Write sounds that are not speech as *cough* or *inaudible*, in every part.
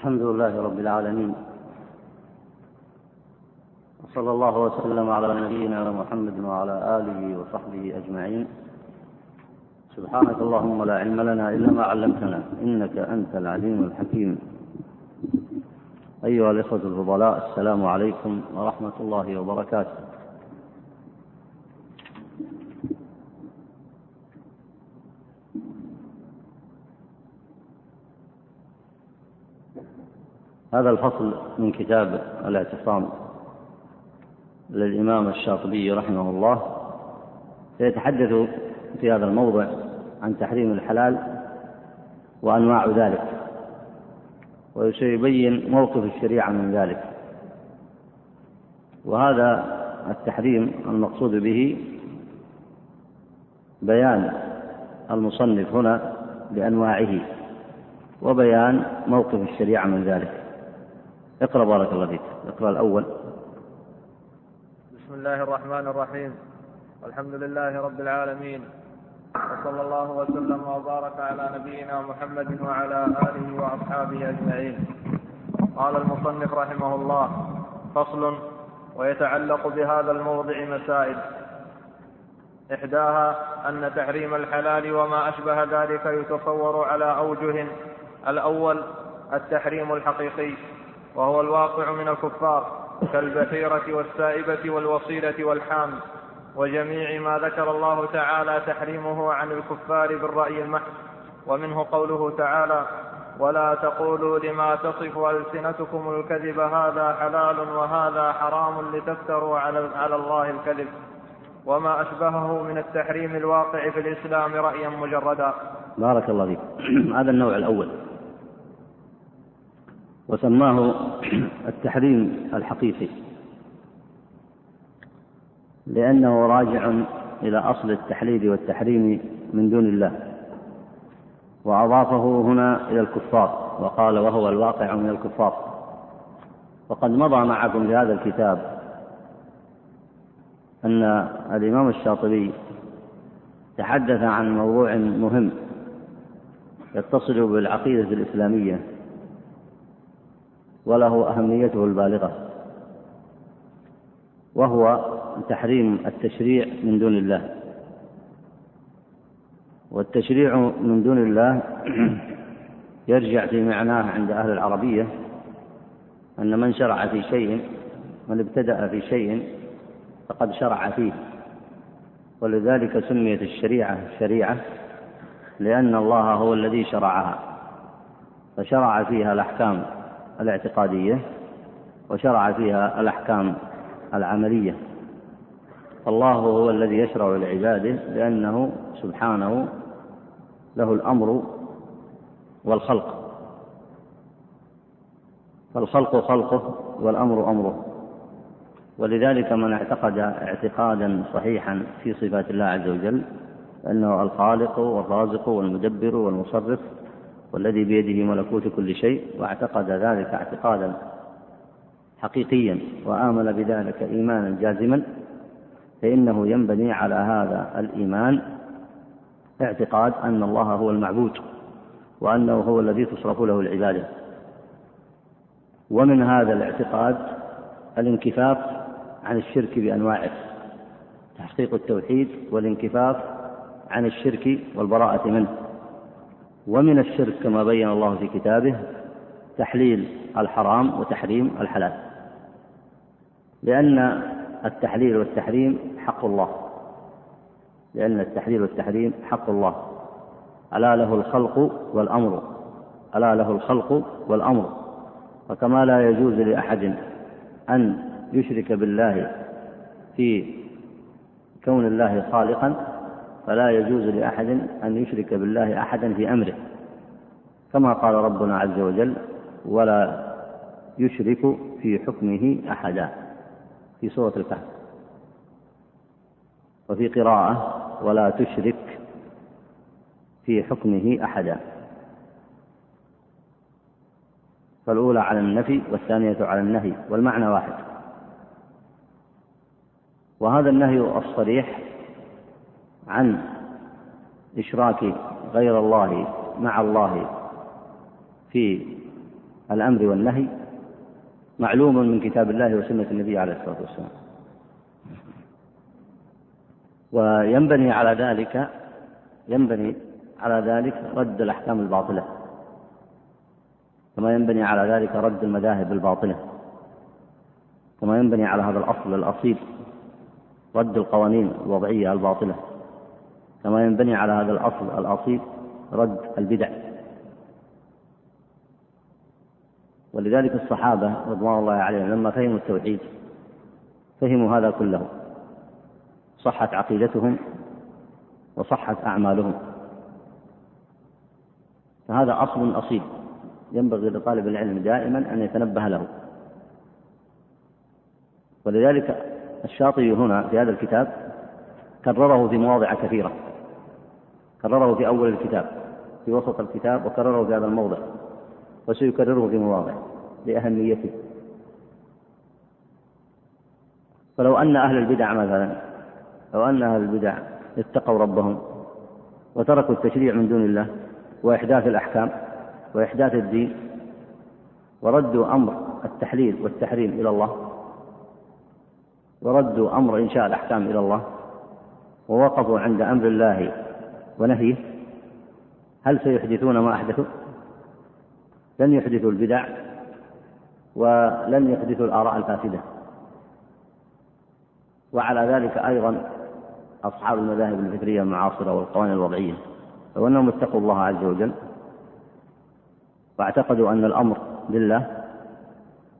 الحمد لله رب العالمين. وصلى الله وسلم على نبينا محمد وعلى آله وصحبه أجمعين. سبحانك اللهم لا علم لنا إلا ما علمتنا إنك أنت العليم الحكيم. أيها الإخوة الفضلاء السلام عليكم ورحمة الله وبركاته. هذا الفصل من كتاب الاعتصام للإمام الشاطبي رحمه الله. سيتحدث في هذا الموضع عن تحريم الحلال وأنواع ذلك وسيبين موقف الشريعة من ذلك. وهذا التحريم المقصود به بيان المصنف هنا بأنواعه وبيان موقف الشريعة من ذلك. اقرأ بارك الله فيك. اقرأ الأول. بسم الله الرحمن الرحيم. والحمد لله رب العالمين. وصلى الله وسلم وبارك على نبينا محمد وعلى آله وأصحابه أجمعين. قال المصنف رحمه الله فصل ويتعلق بهذا الموضع مسائل. إحداها أن تحريم الحلال وما أشبه ذلك يتصور على أوجه. الأول التحريم الحقيقي. وهو الواقع من الكفار كالبحيرة والسائبة والوصيلة والحام وجميع ما ذكر الله تعالى تحريمه عن الكفار بالرأي المحض. ومنه قوله تعالى ولا تقولوا لما تصف ألسنتكم الكذب هذا حلال وهذا حرام لتفتروا على, على الله الكذب. وما أشبهه من التحريم الواقع في الإسلام رأيا مجردا. بارك الله فيك. *clears throat* هذا النوع الأول. وسماه التحريم الحقيقي لأنه راجع إلى أصل التحليل والتحريم من دون الله وأضافه هنا إلى الكفار وقال وهو الواقع من الكفار. وقد مضى معكم في هذا الكتاب أن الإمام الشاطبي تحدث عن موضوع مهم يتصل بالعقيدة الإسلامية وله أهميته البالغة. وهو تحريم التشريع من دون الله. والتشريع من دون الله *clears throat* يرجع في معناه عند أهل العربية أن من شرع في شيء من ابتدأ في شيء فقد شرع فيه. ولذلك سميت الشريعة شريعة لأن الله هو الذي شرعها فشرع فيها الأحكام. الاعتقادية وشرع فيها الأحكام العملية. الله هو الذي يشرع لعباده لأنه سبحانه له الأمر والخلق. فالخلق خلقه والأمر أمره. ولذلك من اعتقد اعتقادا صحيحا في صفات الله عز وجل أنه الخالق والرازق والمدبر والمصرف والذي بيده ملكوت كل شيء واعتقد ذلك اعتقادا حقيقيا وآمن بذلك إيمانا جازما فإنه ينبني على هذا الإيمان اعتقاد أن الله هو المعبود وأنه هو الذي تصرف له العبادة. ومن هذا الاعتقاد الانكفاف عن الشرك بأنواعه تحقيق التوحيد والانكفاف عن الشرك والبراءة منه. ومن الشرك كما بين الله في كتابه تحليل الحرام وتحريم الحلال. لأن التحليل والتحريم حق الله. لأن التحليل والتحريم حق الله. ألا له الخلق والأمر. ألا له الخلق والأمر. وكما لا يجوز لأحد أن يشرك بالله في كون الله خالقا فلا يجوز لأحد أن يشرك بالله أحدا في أمره. كما قال ربنا عز وجل ولا يشرك في حكمه أحدا في سورة الكهف. وفي قراءة ولا تشرك في حكمه أحدا فالأولى على النفي والثانية على النهي والمعنى واحد. وهذا النهي الصريح عن إشراك غير الله مع الله في الأمر والنهي معلوم من كتاب الله وسنة النبي عليه الصلاة والسلام. وينبني على ذلك ينبني على ذلك رد الأحكام الباطلة. كما ينبني على ذلك رد المذاهب الباطلة. كما ينبني على هذا الأصل الأصيل رد القوانين الوضعية الباطلة. كما ينبني على هذا الأصل الأصيل رد البدع. ولذلك الصحابة رضوان الله عليهم لما فهموا التوحيد فهموا هذا كله. صحت عقيدتهم وصحت أعمالهم. فهذا أصل أصيل. ينبغي لطالب العلم دائما أن يتنبه له. ولذلك الشاطبي هنا في هذا الكتاب كرره في مواضع كثيرة. كرره في أول الكتاب في وسط الكتاب وكرره في هذا الموضع وسيكرره في مواضع لأهميته. فلو أن أهل البدع مثلا لو أن أهل البدع اتقوا ربهم وتركوا التشريع من دون الله وإحداث الأحكام وإحداث الدين وردوا أمر التحليل والتحريم إلى الله وردوا أمر إنشاء الأحكام إلى الله ووقفوا عند أمر الله ونهيه هل سيحدثون ما أحدثوا؟ لن يحدثوا البدع ولن يحدثوا الآراء الفاسدة. وعلى ذلك أيضا أصحاب المذاهب الفكرية المعاصرة والقوانين الوضعية. لو أنهم اتقوا الله عز وجل واعتقدوا أن الأمر لله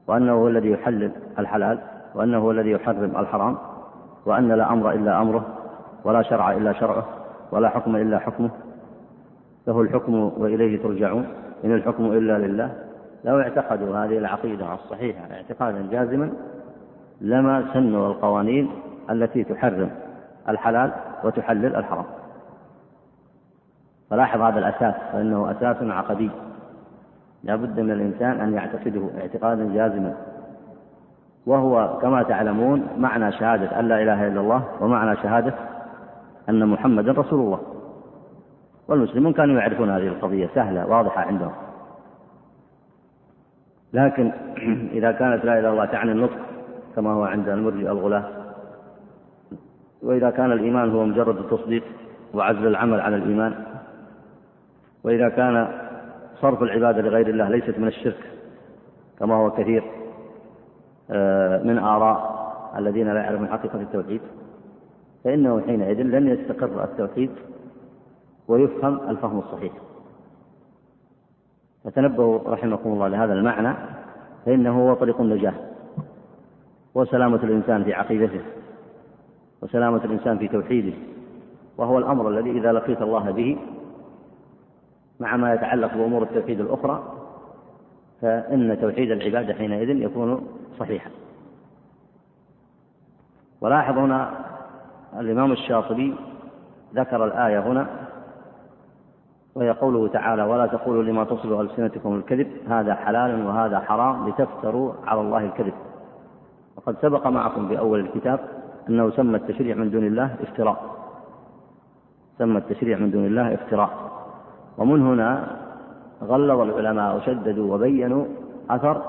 وأنه هو الذي يحلل الحلال وأنه هو الذي يحرم الحرام وأن لا أمر إلا أمره ولا شرع إلا شرعه. ولا حكم إلا حكمه. له الحكم وإليه ترجعون. إن الحكم إلا لله. لو اعتقدوا هذه العقيدة الصحيحة اعتقادا جازما لما سنوا القوانين التي تحرم الحلال وتحلل الحرام. فلاحظ هذا الأساس فإنه أساس عقدي. لا بد من الإنسان أن يعتقده اعتقادا جازما. وهو كما تعلمون معنى شهادة أن لا إله إلا الله ومعنى شهادة أن محمدا رسول الله. والمسلمون كانوا يعرفون هذه القضية سهلة واضحة عندهم. لكن *clears throat* إذا كانت لا إله إلا الله تعني النطق كما هو عند المرجئ الغلاة وإذا كان الإيمان هو مجرد التصديق وعزل العمل على الإيمان. وإذا كان صرف العبادة لغير الله ليست من الشرك كما هو كثير آه، من آراء الذين لا يعرفون حقيقة التوحيد. فإنه حينئذ لن يستقر التوحيد ويفهم الفهم الصحيح. فتنبهوا رحمكم الله لهذا المعنى فإنه هو طريق النجاة. وسلامة الإنسان في عقيدته وسلامة الإنسان في توحيده وهو الأمر الذي إذا لقيت الله به مع ما يتعلق بأمور التوحيد الأخرى فإن توحيد العبادة حينئذ يكون صحيحا. ولاحظ هنا الإمام الشاطبي ذكر الآية هنا وهي قوله تعالى ولا تقولوا لما تصل ألسنتكم الكذب هذا حلال وهذا حرام لتفتروا على الله الكذب. وقد سبق معكم في أول الكتاب أنه سمى التشريع من دون الله افتراء. سمى التشريع من دون الله افتراء. ومن هنا غلظ العلماء وشددوا وبينوا أثر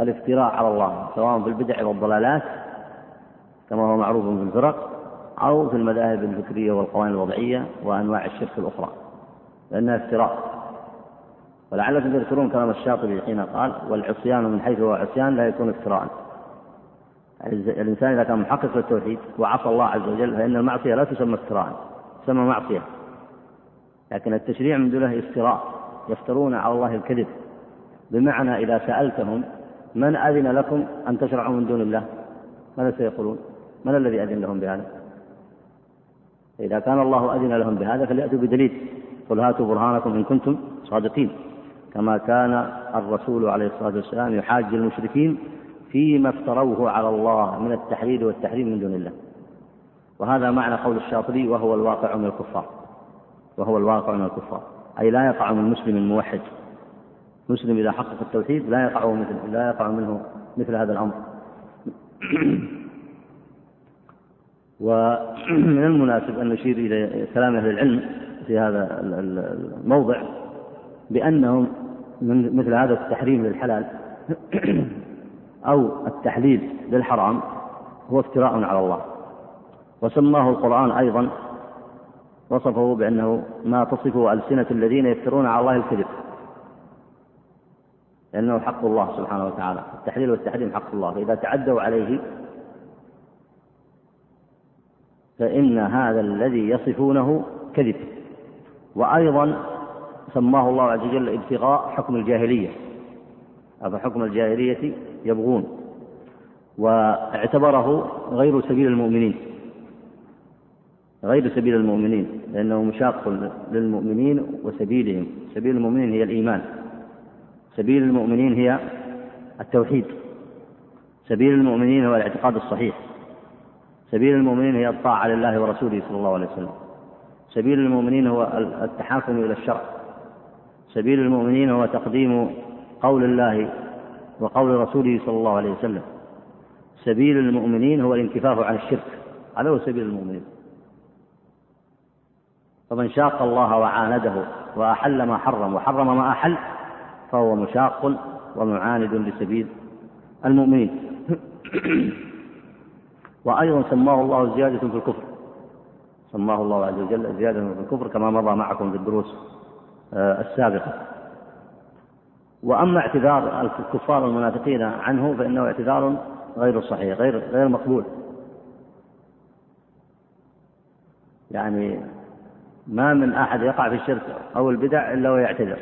الافتراء على الله سواء في البدع والضلالات كما هو معروف في الفرق أو في المذاهب الفكرية والقوانين الوضعية وأنواع الشرك الأخرى لأنها افتراء ولعلكم تذكرون كلام الشاطبي حين قال والعصيان من حيث هو عصيان لا يكون افتراء. الإنسان إذا كان محقق للتوحيد وعصى الله عز وجل فإن المعصية لا تسمى افتراء تسمى معصية. لكن التشريع من دونه افتراء يفترون على الله الكذب. بمعنى إذا سألتهم من أذن لكم أن تشرعوا من دون الله؟ ماذا سيقولون؟ من الذي أذن لهم بهذا؟ إذا كان الله أذن لهم بهذا فليأتوا بدليل. قل هاتوا برهانكم إن كنتم صادقين. كما كان الرسول عليه الصلاة والسلام يحاج المشركين فيما افتروه على الله من التحليل والتحريم من دون الله. وهذا معنى قول الشاطبي وهو الواقع من الكفار. وهو الواقع من الكفار. أي لا يقع من مسلم موحد. مسلم إذا حقق التوحيد لا يقع مثل لا يقع منه مثل هذا الأمر. *clears throat* ومن المناسب أن نشير إلى كلام أهل العلم في هذا الموضع بأنهم من مثل هذا التحريم للحلال أو التحليل للحرام هو افتراء على الله. وسماه القرآن أيضا وصفه بأنه ما تصفه ألسنة الذين يفترون على الله الكذب. لأنه حق الله سبحانه وتعالى. التحليل والتحريم حق الله. فإذا تعدوا عليه فإن هذا الذي يصفونه كذب. وأيضا سماه الله عز وجل ابتغاء حكم الجاهلية. أفحكم الجاهلية يبغون. واعتبره غير سبيل المؤمنين. غير سبيل المؤمنين لأنه مشاق للمؤمنين وسبيلهم. سبيل المؤمنين هي الإيمان. سبيل المؤمنين هي التوحيد. سبيل المؤمنين هو الاعتقاد الصحيح. سبيل المؤمنين هي الطاعة لله ورسوله صلى الله عليه وسلم. سبيل المؤمنين هو التحاكم إلى الشرع سبيل المؤمنين هو تقديم قول الله وقول رسوله صلى الله عليه وسلم. سبيل المؤمنين هو الانكفاف عن الشرك. هذا هو سبيل المؤمنين. فمن شاق الله وعانده وأحل ما حرم وحرم ما أحل فهو مشاق ومعاند لسبيل المؤمنين. *clears throat* وأيضا سماه الله زيادة في الكفر. سماه الله عز وجل زيادة في الكفر كما مضى معكم في الدروس آه، السابقة. وأما اعتذار الكفار والمنافقين عنه فإنه اعتذار غير صحيح غير غير مقبول. يعني ما من أحد يقع في الشرك أو البدع إلا ويعتذر.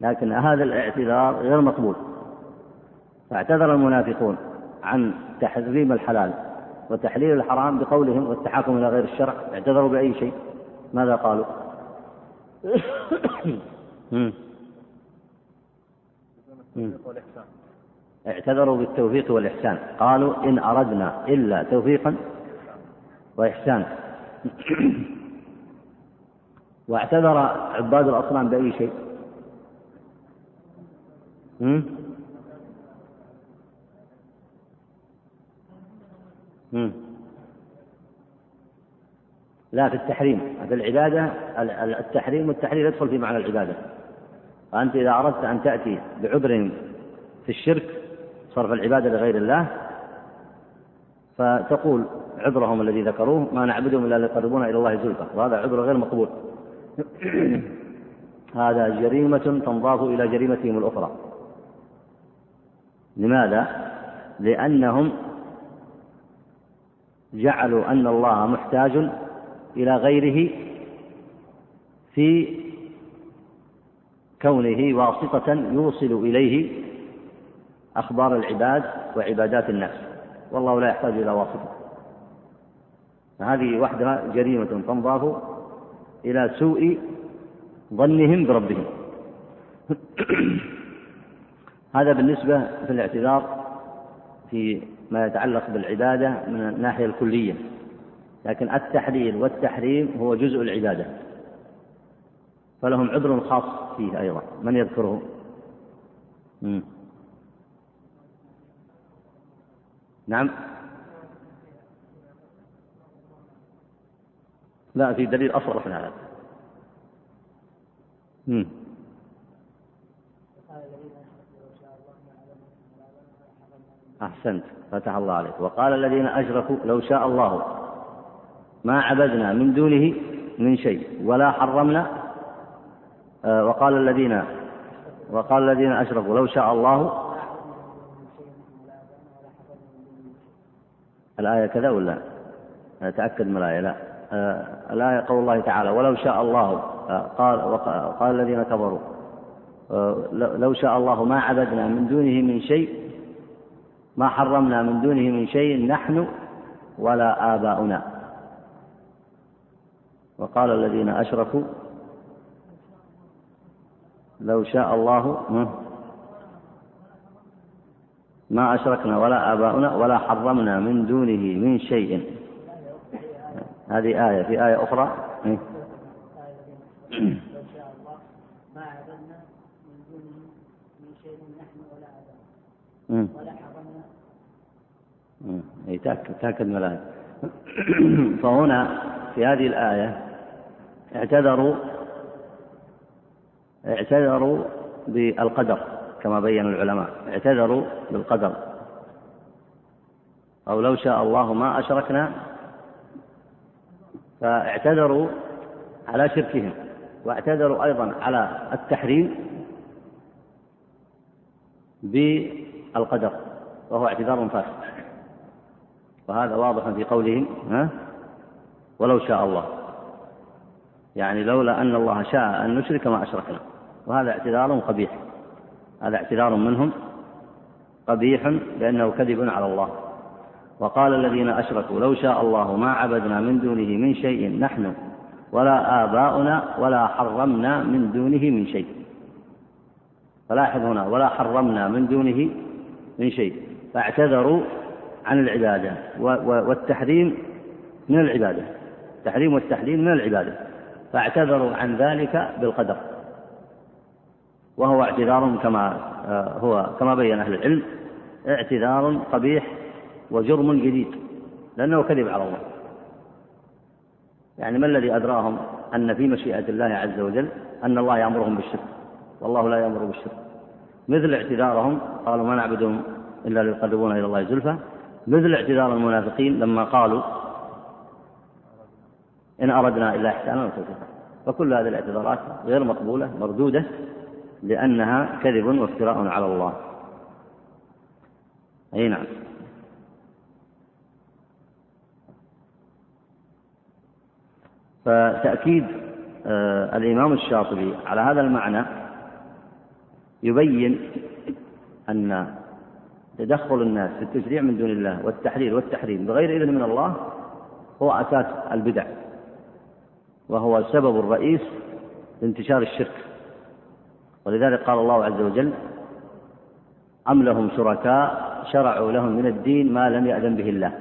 لكن هذا الاعتذار غير مقبول. فاعتذر المنافقون. عن تحريم الحلال وتحليل الحرام بقولهم والتحاكم إلى غير الشرع اعتذروا بأي شيء. ماذا قالوا؟ اعتذروا بالتوفيق والإحسان. قالوا إن أردنا إلا توفيقا وإحسانا. واعتذر عباد الأصنام بأي شيء؟ لا في التحريم. في العبادة التحريم والتحرير يدخل في معنى العبادة. فأنت إذا أردت أن تأتي بعذر في الشرك صرف العبادة لغير الله فتقول عذرهم الذي ذكروه ما نعبدهم إلا ليقربونا إلى الله زلفى. وهذا عذر غير مقبول. *clears throat* هذا جريمة تنضاف إلى جريمتهم الأخرى. لماذا؟ لأنهم جعلوا أن الله محتاج إلى غيره في كونه واسطة يوصل إليه أخبار العباد وعبادات الناس والله لا يحتاج إلى واسطة. فهذه وحدها جريمة تنضاف إلى سوء ظنهم بربهم. *clears throat* هذا بالنسبة في الاعتذار في ما يتعلق بالعبادة من الناحية الكلية. لكن التحليل والتحريم هو جزء العبادة. فلهم عذر خاص فيه أيضا. من يذكره. نعم. لا في دليل أصرح من هذا أحسنت فتح الله عليك. وقال الذين أشركوا لو شاء الله ما عبدنا من دونه من شيء ولا حرمنا آه، وقال الذين وقال الذين أشركوا لو شاء الله الآية كذا ولا؟ أتأكد من الآية لا. آه، الآية قول الله تعالى ولو شاء الله آه، قال قال الذين كفروا لو شاء الله ما عبدنا من دونه من شيء ما حرمنا من دونه من شيء نحن ولا آباؤنا. وقال الذين أشركوا لو شاء الله ما أشركنا ولا آباؤنا ولا حرمنا من دونه من شيء. هذه آية في آية أخرى؟ ما عبدنا من دونه من شيء نحن ولا آباؤنا. ولا أي تأكد تأكد من الآية *clears throat* فهنا في هذه الآية اعتذروا اعتذروا بالقدر كما بين العلماء. اعتذروا بالقدر. أو لو شاء الله ما أشركنا فاعتذروا على شركهم واعتذروا أيضا على التحريم بالقدر وهو اعتذار فاسد. وهذا واضح في قولهم ها؟ ولو شاء الله. يعني لولا أن الله شاء أن نشرك ما أشركنا. وهذا اعتذار قبيح. هذا اعتذار منهم قبيح لأنه كذب على الله. وقال الذين أشركوا لو شاء الله ما عبدنا من دونه من شيء نحن ولا آباؤنا ولا حرمنا من دونه من شيء. فلاحظ هنا ولا حرمنا من دونه من شيء. فاعتذروا عن العبادة. والتحريم من العبادة. التحريم والتحليل من العبادة. فاعتذروا عن ذلك بالقدر. وهو اعتذار كما آه، هو كما بين أهل العلم اعتذار قبيح وجرم جديد لأنه كذب على الله. يعني ما الذي أدراهم أن في مشيئة الله عز وجل أن الله يأمرهم بالشرك؟ والله لا يأمر بالشرك. مثل اعتذارهم قالوا ما نعبدهم إلا ليقربونا إلى الله زلفى. مثل اعتذار المنافقين لما قالوا إن أردنا إلا إحسانا وتوفيقا. فكل هذه الاعتذارات غير مقبولة مردودة لأنها كذب وافتراء على الله. أي نعم. فتأكيد آه، الإمام الشاطبي على هذا المعنى يبين أن تدخل الناس في التشريع من دون الله والتحليل والتحريم بغير إذن من الله هو أساس البدع وهو السبب الرئيس لانتشار الشرك. ولذلك قال الله عز وجل أم لهم شركاء شرعوا لهم من الدين ما لم يأذن به الله.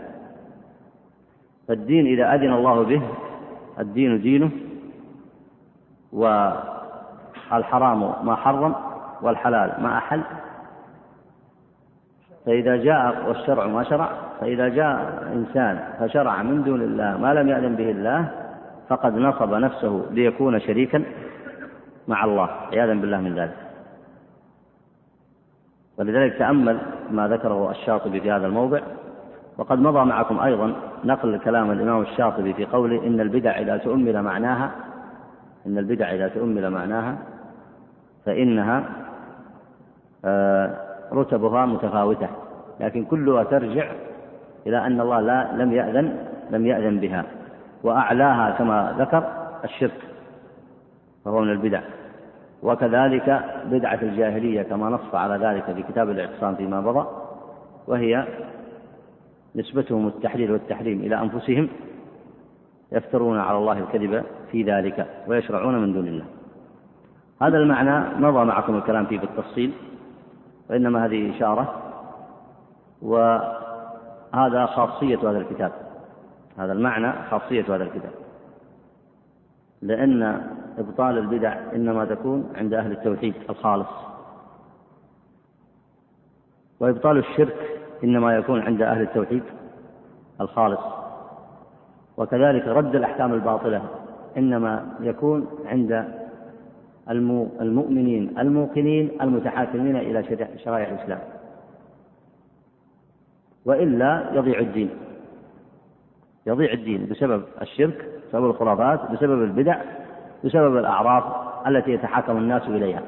فالدين إذا أذن الله به الدين دينه والحرام ما حرم والحلال ما أحل فإذا جاء والشرع ما شرع فإذا جاء إنسان فشرع من دون الله ما لم يأذن به الله فقد نصب نفسه ليكون شريكا مع الله عياذا بالله من ذلك. ولذلك تأمل ما ذكره الشاطبي في هذا الموضع. وقد مضى معكم أيضا نقل كلام الإمام الشاطبي في قوله إن البدع إذا تؤمل معناها إن البدع إذا تؤمل معناها فإنها آه، رتبها متفاوتة لكن كلها ترجع إلى أن الله لا لم يأذن لم يأذن بها وأعلاها كما ذكر الشرك فهو من البدع. وكذلك بدعة الجاهلية كما نص على ذلك في كتاب الاعتصام فيما مضى وهي نسبتهم التحليل والتحريم إلى أنفسهم يفترون على الله الكذب في ذلك ويشرعون من دون الله. هذا المعنى مضى معكم الكلام فيه بالتفصيل. وإنما هذه إشارة وهذا خاصية هذا الكتاب. هذا المعنى خاصية هذا الكتاب. لأن إبطال البدع إنما تكون عند أهل التوحيد الخالص. وإبطال الشرك إنما يكون عند أهل التوحيد الخالص. وكذلك رد الأحكام الباطلة إنما يكون عند المؤمنين الموقنين المتحاكمين إلى شرائع الإسلام. وإلا يضيع الدين. يضيع الدين بسبب الشرك بسبب الخرافات بسبب البدع بسبب الأعراف التي يتحاكم الناس إليها.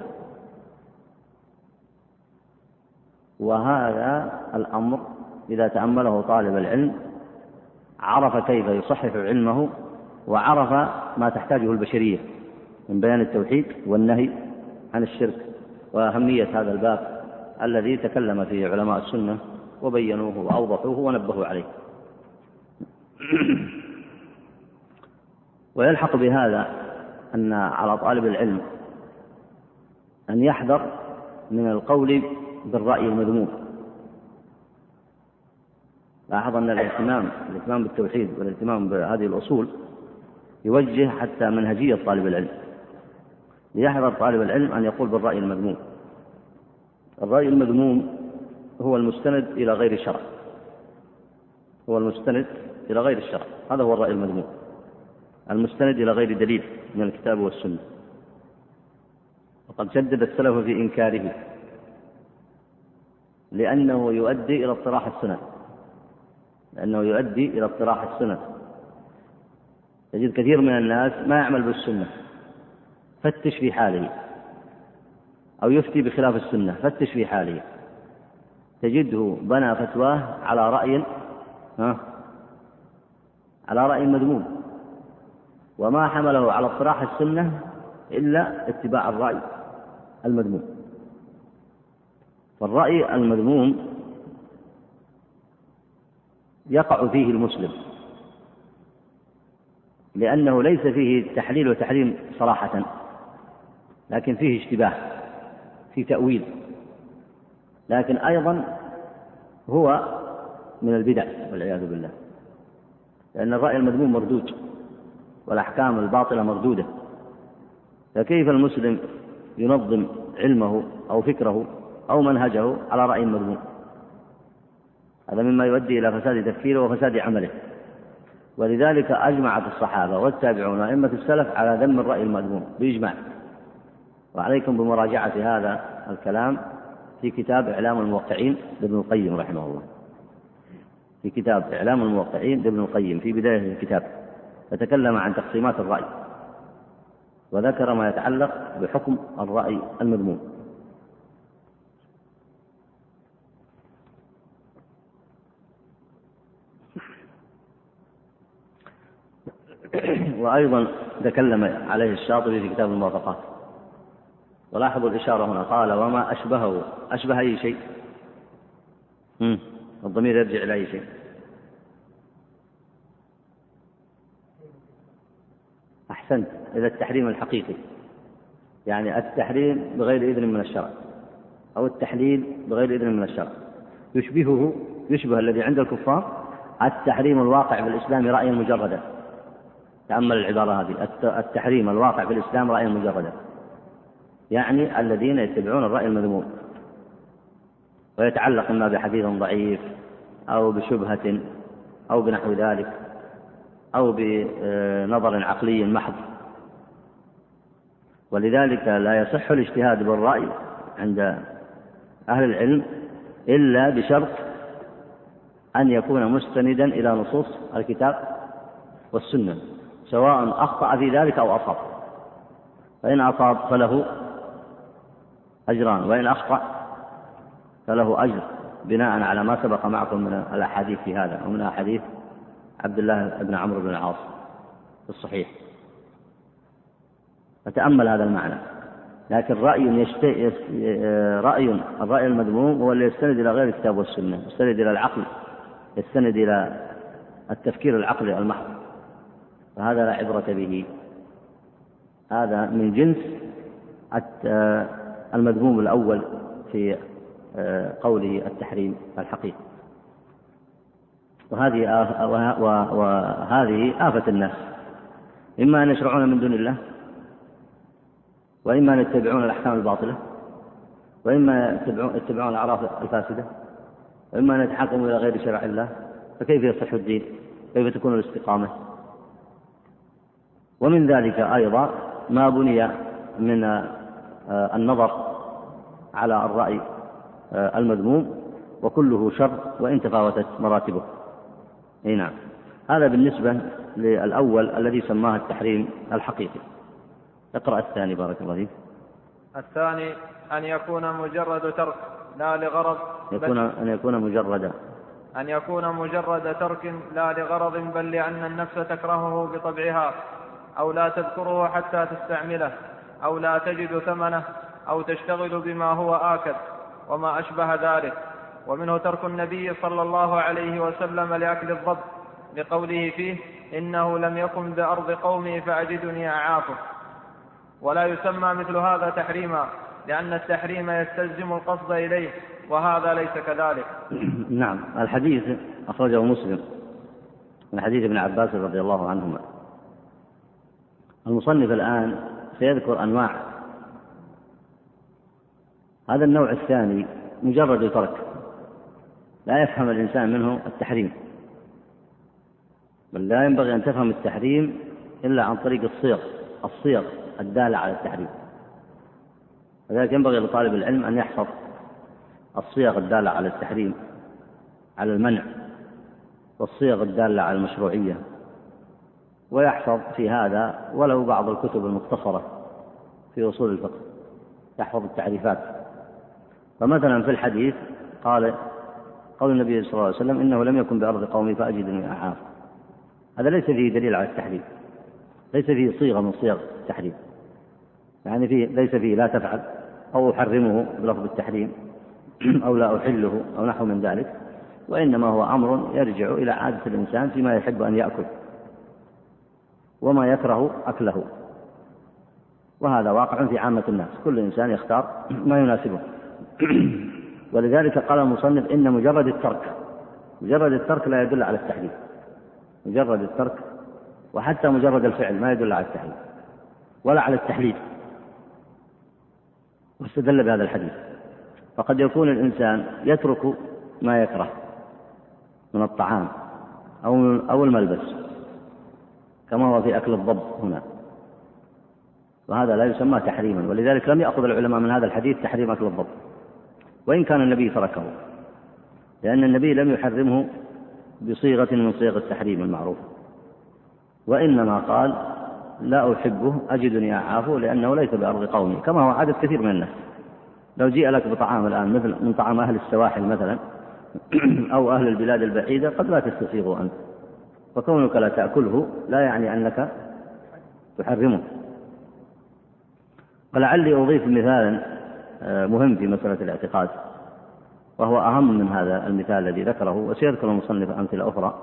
وهذا الأمر إذا تأمله طالب العلم عرف كيف يصحح علمه وعرف ما تحتاجه البشرية. من بيان التوحيد والنهي عن الشرك وأهمية هذا الباب الذي تكلم فيه علماء السنة وبينوه وأوضحوه ونبهوا عليه. *clears throat* ويلحق بهذا أن على طالب العلم أن يحذر من القول بالرأي المذموم. لاحظ أن الاهتمام الاهتمام بالتوحيد والاهتمام بهذه الأصول يوجه حتى منهجية طالب العلم. ليحذر طالب العلم أن يقول بالرأي المذموم. الرأي المذموم هو المستند إلى غير الشرع. هو المستند إلى غير الشرع. هذا هو الرأي المذموم. المستند إلى غير دليل من الكتاب والسنة. وقد شدد السلف في إنكاره لأنه يؤدي إلى اطراح السنن لأنه يؤدي إلى اطراح السنن تجد كثير من الناس ما يعمل بالسنة. فتش في حاله أو يفتي بخلاف السنة فتش في حاله تجده بنى فتواه على رأي ها؟ على رأي مذموم. وما حمله على اطراح السنة إلا اتباع الرأي المذموم. فالرأي المذموم يقع فيه المسلم. لأنه ليس فيه تحليل وتحريم صراحة. لكن فيه اشتباه في تأويل. لكن أيضا هو من البدع والعياذ بالله. لأن الرأي المذموم مردود والأحكام الباطلة مردودة. فكيف المسلم ينظم علمه أو فكره أو منهجه على رأي مذموم؟ هذا مما يؤدي إلى فساد تفكيره وفساد عمله. ولذلك أجمعت الصحابة والتابعون وأئمة السلف على ذم الرأي المذموم بإجماع. وعليكم بمراجعة هذا الكلام في كتاب إعلام الموقعين لابن القيم رحمه الله. في كتاب إعلام الموقعين لابن القيم في بداية الكتاب فتكلم عن تقسيمات الرأي وذكر ما يتعلق بحكم الرأي المذموم. وأيضا تكلم عليه الشاطبي في كتاب الموافقات. ولاحظوا الإشارة هنا قال وما أشبهه. أشبه أي شيء؟ الضمير يرجع إلى أي شيء؟ أحسنت. إلى التحريم الحقيقي. يعني التحريم بغير إذن من الشرع. أو التحليل بغير إذن من الشرع. يشبهه يشبه الذي عند الكفار التحريم الواقع في الإسلام رأيا مجردا. تأمل العبارة هذه. التحريم الواقع في الإسلام رأيا مجردا. يعني الذين يتبعون الرأي المذموم ويتعلق إما بحديث ضعيف أو بشبهة أو بنحو ذلك أو بنظر عقلي محض. ولذلك لا يصح الاجتهاد بالرأي عند أهل العلم إلا بشرط أن يكون مستندا إلى نصوص الكتاب والسنة سواء أخطأ في ذلك أو أصاب فإن أصاب فله أجران وإن أخطأ فله أجر بناء على ما سبق معكم من الأحاديث في هذا ومن أحاديث عبد الله بن عمرو بن العاص في الصحيح. فتأمل هذا المعنى. لكن رأي يشت... رأي الرأي المذموم هو اللي يستند إلى غير الكتاب والسنة يستند إلى العقل يستند إلى التفكير العقلي المحض. فهذا لا عبرة به. هذا من جنس المذموم الأول في قوله التحريم الحقيقي وهذه وهذه آفة الناس إما أن يشرعون من دون الله وإما أن يتبعون الأحكام الباطلة وإما يتبعون الأعراف الفاسدة وإما أن يتحاكموا إلى غير شرع الله فكيف يصح الدين؟ كيف تكون الاستقامة؟ ومن ذلك أيضا ما بني من آه، النظر على الرأي آه، المذموم وكله شر وإن تفاوتت مراتبه. أي نعم. هذا بالنسبة للأول الذي سماه التحريم الحقيقي. اقرأ الثاني بارك الله فيك. الثاني أن يكون مجرد ترك لا لغرض يكون أن يكون مجرد أن يكون مجرد ترك لا لغرض بل لأن النفس تكرهه بطبعها أو لا تذكره حتى تستعمله. أو لا تجد ثمنه أو تشتغل بما هو آكد وما أشبه ذلك. ومنه ترك النبي صلى الله عليه وسلم لأكل الضب لقوله فيه إنه لم يكن بأرض قومي فأجدني أعافه. ولا يسمى مثل هذا تحريما لأن التحريم يستلزم القصد إليه وهذا ليس كذلك. *clears throat* نعم الحديث أخرجه مسلم من حديث ابن عباس رضي الله عنهما. المصنف الآن سيذكر أنواع. هذا النوع الثاني مجرد ترك لا يفهم الإنسان منه التحريم. بل لا ينبغي أن تفهم التحريم إلا عن طريق الصيغ الصيغ الدالة على التحريم. لذلك ينبغي لطالب العلم أن يحفظ الصيغ الدالة على التحريم على المنع والصيغ الدالة على المشروعية. ويحفظ في هذا ولو بعض الكتب المختصرة في أصول الفقه يحفظ التعريفات. فمثلا في الحديث قال قول النبي صلى الله عليه وسلم إنه لم يكن بأرض قومي فأجدني أعاف. هذا ليس فيه دليل على التحريم ليس فيه صيغة من صيغ التحريم يعني فيه ليس فيه لا تفعل أو أحرمه بلفظ التحريم أو لا أحله أو نحو من ذلك وإنما هو أمر يرجع إلى عادة الإنسان فيما يحب أن يأكل. وما يكره أكله. وهذا واقع في عامة الناس. كل إنسان يختار ما يناسبه. *clears throat* ولذلك قال المصنف إن مجرد الترك مجرد الترك لا يدل على التحريم. مجرد الترك وحتى مجرد الفعل ما يدل على التحريم ولا على التحليل. واستدل بهذا الحديث. فقد يكون الإنسان يترك ما يكره من الطعام أو أو الملبس. كما هو في أكل الضب هنا. وهذا لا يسمى تحريما ولذلك لم يأخذ العلماء من هذا الحديث تحريم أكل الضب. وإن كان النبي تركه لأن النبي لم يحرمه بصيغة من صيغ التحريم المعروفة وإنما قال لا أحبه أجدني أعافه لأنه ليس بأرض قومي كما هو عادة كثير من الناس. لو جيء لك بطعام الآن مثل من طعام أهل السواحل مثلا *clears throat* أو أهل البلاد البعيدة قد لا تستسيغه أنت. فكونك لا تأكله لا يعني أنك تحرمه. ولعلي أضيف مثالا آه، مهم في مسألة الاعتقاد وهو أهم من هذا المثال الذي ذكره وسيذكر المصنف أمثلة أخرى.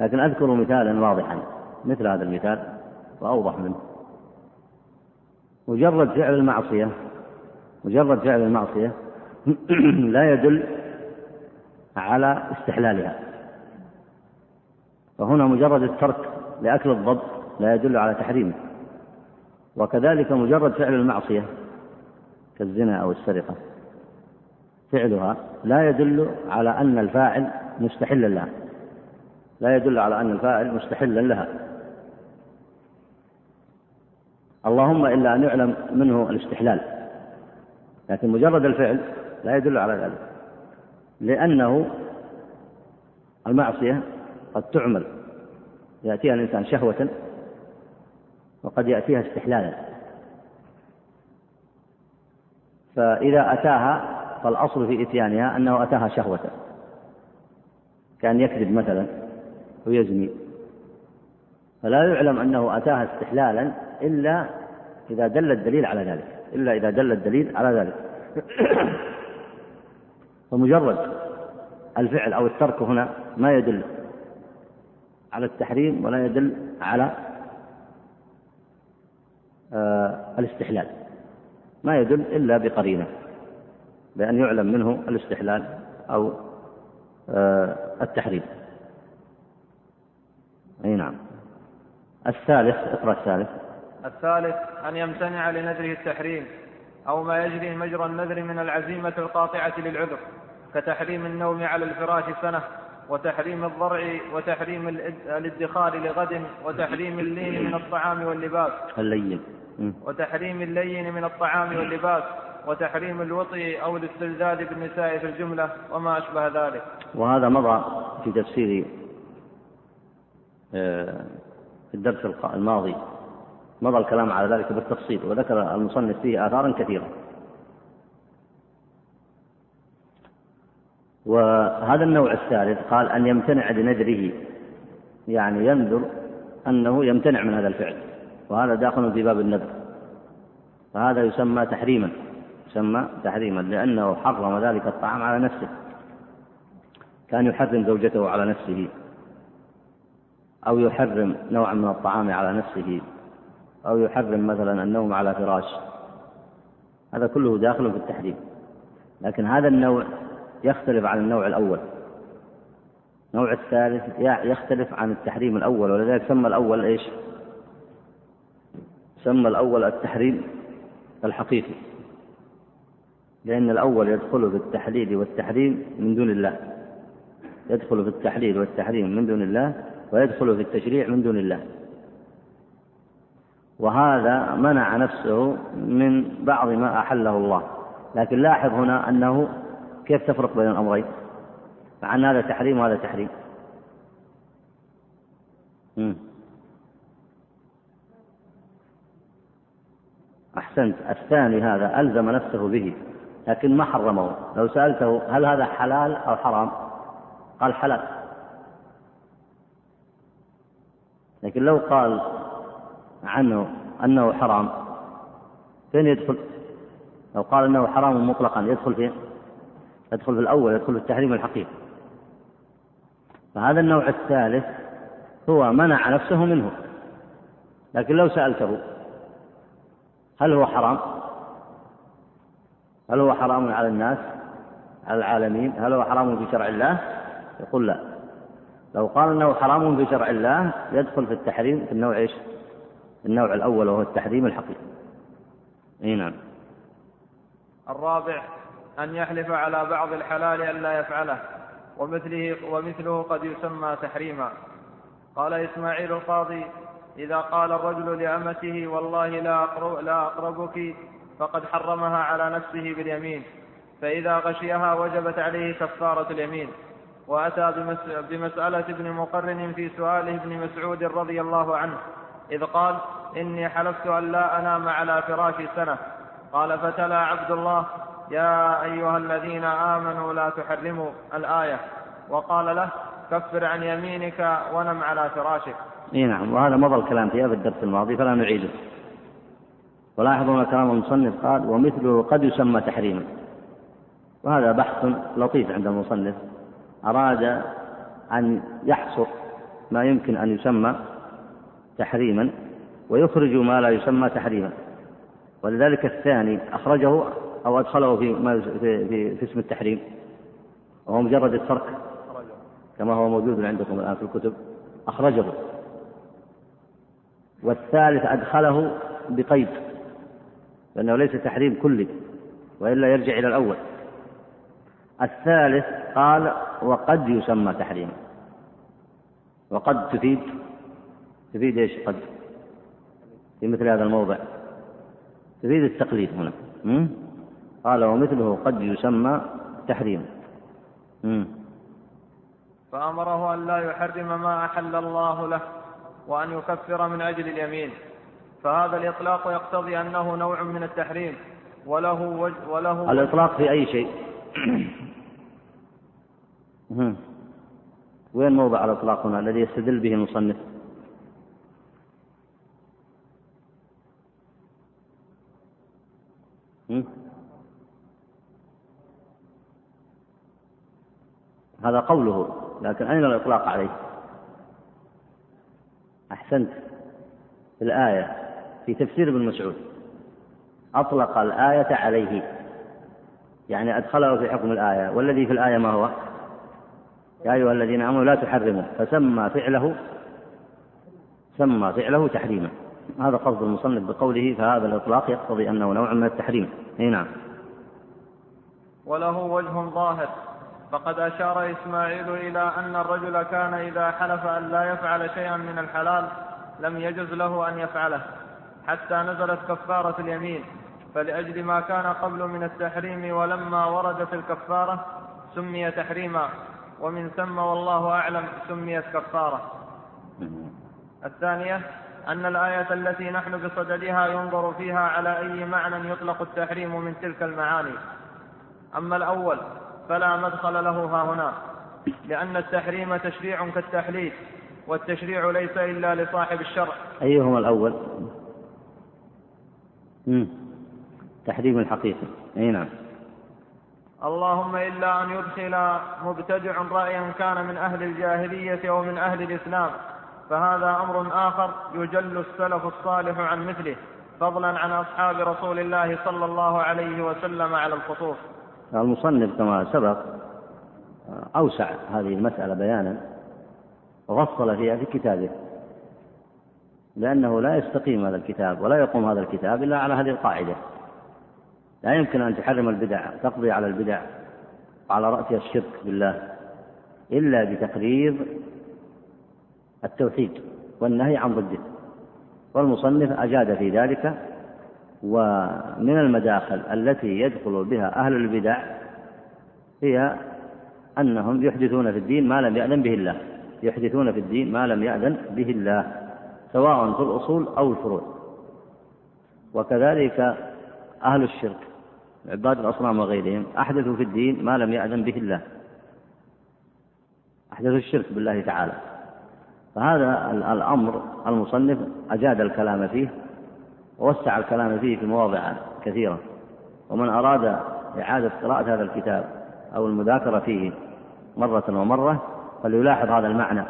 لكن أذكر مثالا واضحا مثل هذا المثال وأوضح منه. مجرد فعل المعصية مجرد فعل المعصية *clears throat* لا يدل على استحلالها. فهنا مجرد الترك لأكل الضب لا يدل على تحريمه. وكذلك مجرد فعل المعصية كالزنا أو السرقة فعلها لا يدل على أن الفاعل مستحلا لها. لا يدل على أن الفاعل مستحلا لها. اللهم إلا أن يعلم منه الاستحلال. لكن مجرد الفعل لا يدل على ذلك. لأنه المعصية قد تعمل. يأتيها الإنسان شهوة وقد يأتيها استحلالا. فإذا أتاها فالأصل في إتيانها أنه أتاها شهوة. كأن يكذب مثلا ويزني فلا يعلم أنه أتاها استحلالا إلا إذا دل الدليل على ذلك. إلا إذا دل الدليل على ذلك. *coughs* فمجرد الفعل أو الترك هنا ما يدل على التحريم ولا يدل على آه، الاستحلال. ما يدل إلا بقرينة بأن يعلم منه الاستحلال أو آه، التحريم. أي نعم. الثالث اقرأ الثالث. الثالث أن يمتنع لنذره التحريم أو ما يجري مجرى النذر من العزيمة القاطعة للعذر كتحريم النوم على الفراش سنة. وتحريم الضرع وتحريم الادخار لغد وتحريم اللين من الطعام واللباس. اللين. وتحريم اللين من الطعام واللباس. وتحريم الوطي أو الاستلذاذ بالنساء في الجملة وما أشبه ذلك. وهذا مضى في تفسير آه، في الدرس الماضي. مضى الكلام على ذلك بالتفصيل وذكر المصنف فيه آثارا كثيرة. وهذا النوع الثالث قال أن يمتنع لنذره يعني ينذر أنه يمتنع من هذا الفعل وهذا داخل في باب النذر فهذا يسمى تحريما يسمى تحريما لأنه حرم ذلك الطعام على نفسه كان يحرم زوجته على نفسه أو يحرم نوعا من الطعام على نفسه أو يحرم مثلا النوم على فراش هذا كله داخل في التحريم لكن هذا النوع يختلف عن النوع الأول. النوع الثالث يختلف عن التحريم الأول ولذلك سمى الأول إيش؟ سمى الأول التحريم الحقيقي. لأن الأول يدخل في التحليل والتحريم من دون الله. يدخل في التحليل والتحريم من دون الله ويدخل في التشريع من دون الله. وهذا منع نفسه من بعض ما أحله الله. لكن لاحظ هنا أنه كيف تفرق بين الأمرين؟ مع أن هذا تحريم وهذا تحريم. أحسنت. الثاني هذا ألزم نفسه به لكن ما حرمه. لو سألته هل هذا حلال أو حرام؟ قال حلال. لكن لو قال عنه أنه حرام فين يدخل؟ لو قال أنه حرام مطلقا يدخل فين؟ يدخل في الأول يدخل في التحريم الحقيقي فهذا النوع الثالث هو منع نفسه منه. لكن لو سألته هل هو حرام؟ هل هو حرام على الناس على العالمين؟ هل هو حرام في شرع الله؟ يقول لا. لو قال إنه حرام في شرع الله يدخل في التحريم في النوع إيش؟ النوع الأول وهو التحريم الحقيقي. إي نعم. الرابع أن يحلف على بعض الحلال الا يفعله ومثله ومثله قد يسمى تحريما. قال إسماعيل القاضي إذا قال الرجل لأمته والله لا أقرب لا أقربك فقد حرمها على نفسه باليمين. فإذا غشيها وجبت عليه كفارة اليمين. وأتى بمسألة ابن مقرن في سؤاله ابن مسعود رضي الله عنه إذ قال إني حلفت أن لا أنام على فراشي سنة. قال فتلا عبد الله يا أيها الذين آمنوا لا تحرموا الآية. وقال له كفر عن يمينك ونم على فراشك. اي نعم وهذا مضى الكلام في الدرس الماضي فلا نعيده. ولاحظوا هنا كلام المصنف قال ومثله قد يسمى تحريما. وهذا بحث لطيف عند المصنف. أراد أن يحصر ما يمكن أن يسمى تحريما ويخرج ما لا يسمى تحريما. ولذلك الثاني أخرجه أو أدخله في, في, في, في اسم التحريم. وهو مجرد الترك. كما هو موجود عندكم الآن في الكتب. أخرجه. والثالث أدخله بقيد. لأنه ليس تحريم كلي وإلا يرجع إلى الأول. الثالث قال وقد يسمى تحريما وقد تفيد. تفيد إيش؟ قد. في مثل هذا الموضع. تفيد التقليد هنا? قال ومثله قد يسمى تحريما فأمره أن لا يحرم ما أحل الله له وأن يكفر من أجل اليمين. فهذا الإطلاق يقتضي أنه نوع من التحريم. وله وجه وله الإطلاق في أي شيء؟ وين موضع الإطلاق هنا الذي يستدل به المصنف؟ هذا قوله لكن أين الإطلاق عليه؟ أحسنت. الآية في تفسير ابن مسعود. أطلق الآية عليه. يعني أدخله في حكم الآية. والذي في الآية ما هو؟ يا أيها الذين آمنوا لا تحرموا. فسمى فعله سمى فعله تحريما. هذا قصد المصنف بقوله فهذا الإطلاق يقتضي أنه نوع من التحريم. أي نعم. وله وجه ظاهر. فقد أشار إسماعيل إلى أن الرجل كان إذا حلف أن لا يفعل شيئا من الحلال لم يجز له أن يفعله حتى نزلت كفارة اليمين. فلأجل ما كان قبل من التحريم ولما وردت الكفارة سمي تحريما ومن ثم والله أعلم سميت كفارة. الثانية أن الآية التي نحن بصددها ينظر فيها على أي معنى يطلق التحريم من تلك المعاني. أما الأول فلا مدخل له ها هنا لأن التحريم تشريع كالتحليل والتشريع ليس إلا لصاحب الشرع. أيهما الأول؟ مم. تحريم الحقيقي أي نعم. اللهم إلا أن يدخل مبتدع رأيا كان من أهل الجاهلية أو من أهل الإسلام فهذا أمر آخر يجل السلف الصالح عن مثله فضلا عن أصحاب رسول الله صلى الله عليه وسلم على الخصوص المصنف كما سبق أوسع هذه المسألة بيانا وفصل فيها في كتابه لأنه لا يستقيم هذا الكتاب ولا يقوم هذا الكتاب إلا على هذه القاعدة. لا يمكن أن تحرم البدع تقضي على البدع على رأسها الشرك بالله إلا بتقرير التوحيد والنهي عن ضده. والمصنف أجاد في ذلك ومن المداخل التي يدخل بها أهل البدع هي أنهم يحدثون في الدين ما لم يأذن به الله. يحدثون في الدين ما لم يأذن به الله سواء في الأصول أو الفروع. وكذلك أهل الشرك عباد الأصنام وغيرهم أحدثوا في الدين ما لم يأذن به الله. أحدثوا الشرك بالله تعالى. فهذا الأمر المصنف أجاد الكلام فيه. ووسع الكلام فيه في مواضع كثيرة. ومن أراد إعادة قراءة هذا الكتاب أو المذاكرة فيه مرة ومرة فليلاحظ هذا المعنى.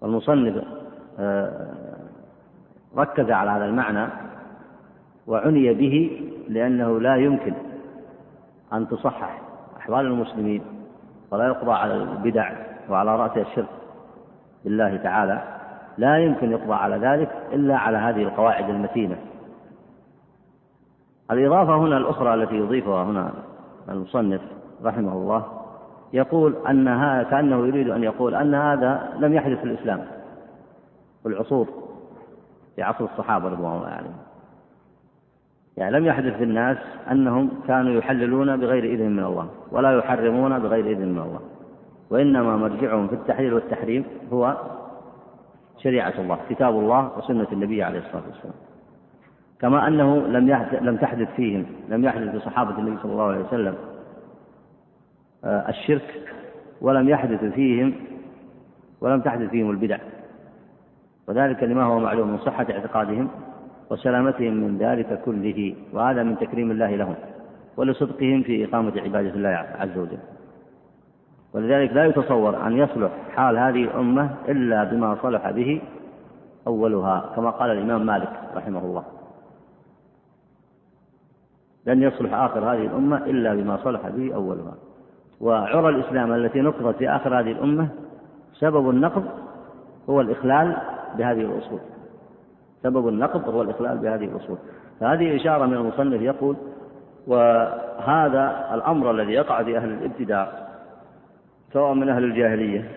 والمصنف آه، ركز على هذا المعنى وعني به لأنه لا يمكن أن تصحح أحوال المسلمين ولا يقضى على البدع وعلى رأسها الشرك بالله تعالى. لا يمكن يقضى على ذلك إلا على هذه القواعد المتينة. الإضافة هنا الأخرى التي يضيفها هنا المصنف رحمه الله يقول أنها كأنه يريد أن يقول أن هذا لم يحدث في الإسلام في العصور في عصر الصحابة رضوان الله عليهم. يعني لم يحدث في الناس أنهم كانوا يحللون بغير إذن من الله ولا يحرمون بغير إذن من الله وإنما مرجعهم في التحليل والتحريم هو شريعة الله كتاب الله وسنة النبي عليه الصلاة والسلام. كما أنه لم لم تحدث فيهم لم يحدث في صحابة النبي صلى الله عليه وسلم آه، الشرك ولم يحدث فيهم ولم تحدث فيهم البدع. وذلك لما هو معلوم من صحة اعتقادهم وسلامتهم من ذلك كله وهذا من تكريم الله لهم ولصدقهم في إقامة عبادة الله عز وجل. ولذلك لا يتصور أن يصلح حال هذه الأمة إلا بما صلح به أولها كما قال الإمام مالك رحمه الله. لن يصلح آخر هذه الأمة إلا بما صلح به أولها. وعرى الإسلام التي نقضت في آخر هذه الأمة سبب النقض هو الإخلال بهذه الأصول. سبب النقض هو الإخلال بهذه الأصول. فهذه إشارة من المصنف يقول وهذا الأمر الذي يقع في أهل الابتداع سواء من أهل الجاهلية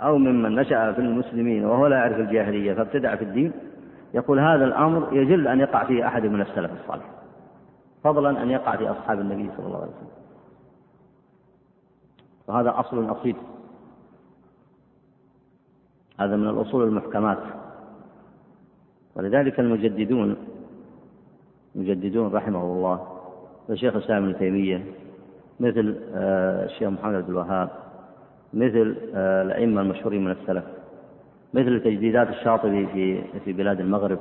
أو ممن نشأ في المسلمين وهو لا يعرف الجاهلية فابتدع في الدين يقول هذا الأمر يجل أن يقع فيه أحد من السلف الصالح. فضلا أن يقع في أصحاب النبي صلى الله عليه وسلم. وهذا أصل أصيل. هذا من الأصول المحكمات. ولذلك المجددون المجددون رحمه الله الشيخ الإسلام ابن تيمية مثل آه، الشيخ محمد عبد الوهاب مثل آه، الأئمة المشهورين من السلف مثل تجديدات الشاطبي في في بلاد المغرب.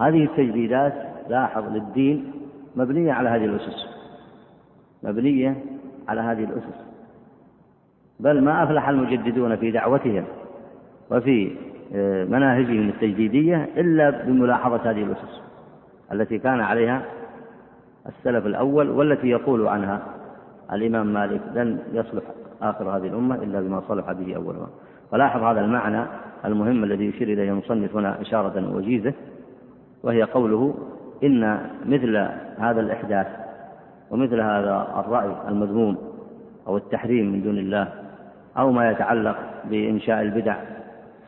هذه التجديدات لاحظ للدين مبنية على هذه الأسس مبنية على هذه الأسس. بل ما أفلح المجددون في دعوتهم وفي آه، مناهجهم التجديدية إلا بملاحظة هذه الأسس التي كان عليها السلف الأول والتي يقول عنها الإمام مالك لن يصلح آخر هذه الأمة إلا بما صلح به أولها. ولاحظ هذا المعنى المهم الذي يشير إليه المصنف هنا إشارة وجيزة وهي قوله إن مثل هذا الإحداث ومثل هذا الرأي المذموم أو التحريم من دون الله أو ما يتعلق بإنشاء البدع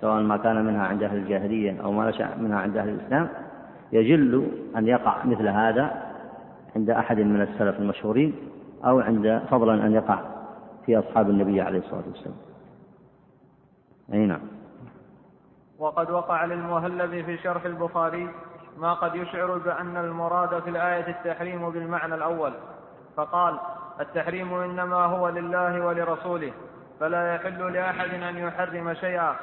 سواء ما كان منها عند أهل الجاهلية أو ما نشأ منها عند أهل الإسلام يجل أن يقع مثل هذا عند أحد من السلف المشهورين أو عند فضلا أن يقع في أصحاب النبي عليه الصلاة والسلام. أي نعم. وقد وقع للمهلب في شرح البخاري ما قد يشعر بأن المراد في الآية التحريم بالمعنى الأول. فقال التحريم إنما هو لله ولرسوله فلا يحل لأحد أن يحرم شيئا.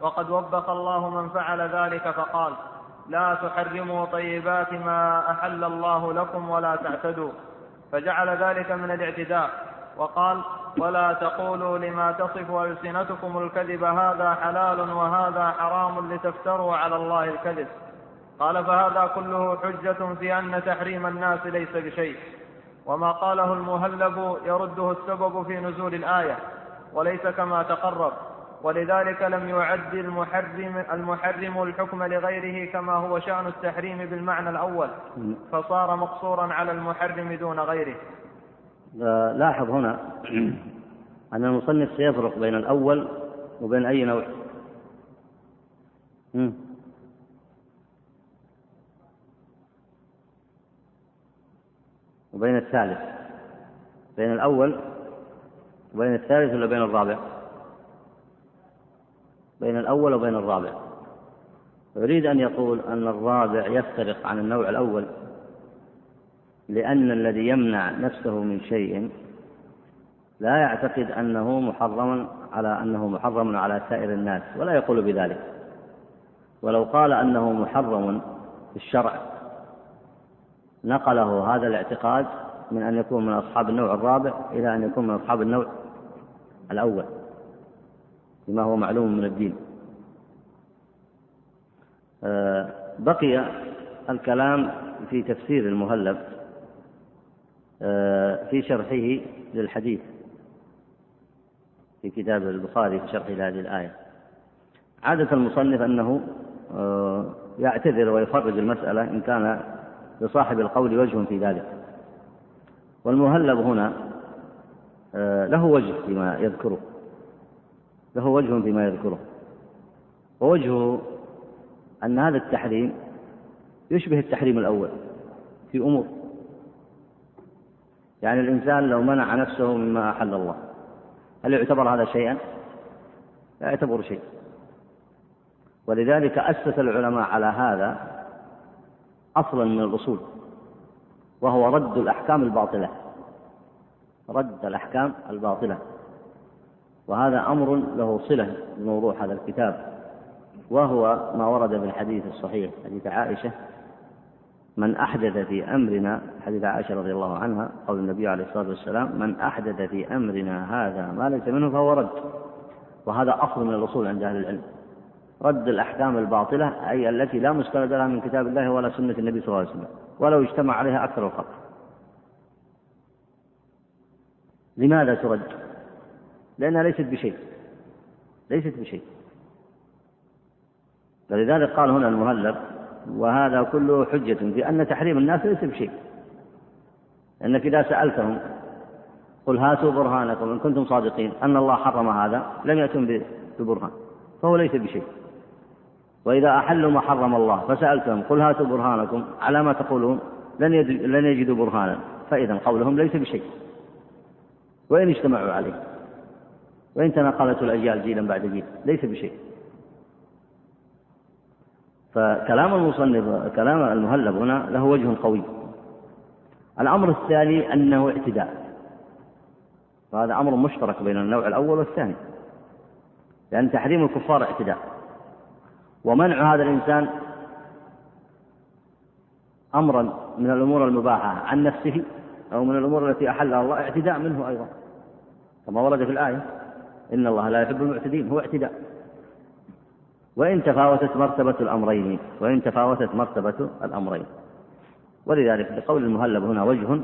وقد وبخ الله من فعل ذلك فقال لا تحرموا طيبات ما أحل الله لكم ولا تعتدوا. فجعل ذلك من الاعتداء. وقال ولا تقولوا لما تصف ألسنتكم الكذب هذا حلال وهذا حرام لتفتروا على الله الكذب. قال فهذا كله حجة في أن تحريم الناس ليس بشيء. وما قاله المهلب يرده السبب في نزول الآية وليس كما تقرب. ولذلك لم يعد المحرم المحرم الحكم لغيره كما هو شأن التحريم بالمعنى الأول فصار مقصورا على المحرم دون غيره. لاحظ هنا أن المصنف سيفرق بين الأول وبين أي نوع. وبين الثالث. بين الأول وبين الثالث ولا بين الرابع؟ بين الأول وبين الرابع. يريد أن يقول أن الرابع يفترق عن النوع الأول لأن الذي يمنع نفسه من شيء لا يعتقد أنه محرم على أنه محرم على سائر الناس ولا يقول بذلك. ولو قال أنه محرم في الشرع نقله هذا الاعتقاد من أن يكون من أصحاب النوع الرابع إلى أن يكون من أصحاب النوع الأول. بما هو معلوم من الدين. آه، بقي الكلام في تفسير المهلب آه، في شرحه للحديث. في كتاب البخاري في شرحه لهذه الآية. عادة المصنف أنه آه، يعتذر ويفرج المسألة إن كان لصاحب القول وجه في ذلك. والمهلب هنا له وجه فيما يذكره. له وجه فيما يذكره. ووجهه أن هذا التحريم يشبه التحريم الأول في أمور. يعني الإنسان لو منع نفسه مما أحل الله هل يعتبر هذا شيئا؟ لا يعتبر شيء ولذلك أسس العلماء على هذا أصلا من الأصول وهو رد الأحكام الباطلة. رد الأحكام الباطلة. وهذا أمر له صلة بموضوع هذا الكتاب وهو ما ورد في الحديث الصحيح حديث عائشة من أحدث في أمرنا حديث عائشة رضي الله عنها قول النبي عليه الصلاة والسلام من أحدث في أمرنا هذا ما ليس منه فهو رد وهذا أصل من الأصول عند أهل العلم رد الأحكام الباطلة أي التي لا مستند لها من كتاب الله ولا سنة النبي صلى الله عليه وسلم ولو اجتمع عليها أكثر الخلق لماذا ترد؟ لأنها ليست بشيء. ليست بشيء. فلذلك قال هنا المهلب وهذا كله حجة في أن تحريم الناس ليس بشيء. لأنك إذا سألتهم قل هاتوا برهانكم إن كنتم صادقين أن الله حرم هذا لم يأتم ببرهان. فهو ليس بشيء. وإذا أحلوا ما حرم الله فسألتهم قل هاتوا برهانكم على ما تقولون لن لن يجدوا برهانا. فإذا قولهم ليس بشيء. وإن اجتمعوا عليه. وإن تناقلته الأجيال جيلا بعد جيل ليس بشيء. فكلام المصنف كلام المهلب هنا له وجه قوي. الأمر الثاني أنه اعتداء. وهذا أمر مشترك بين النوع الأول والثاني. لأن تحريم الكفار اعتداء. ومنع هذا الإنسان أمرا من الأمور المباحة عن نفسه أو من الأمور التي أحلها الله اعتداء منه أيضا كما ورد في الآية. إن الله لا يحب المعتدين هو اعتداء. وإن تفاوتت مرتبة الأمرين وإن تفاوتت مرتبة الأمرين. ولذلك بقول المهلب هنا وجه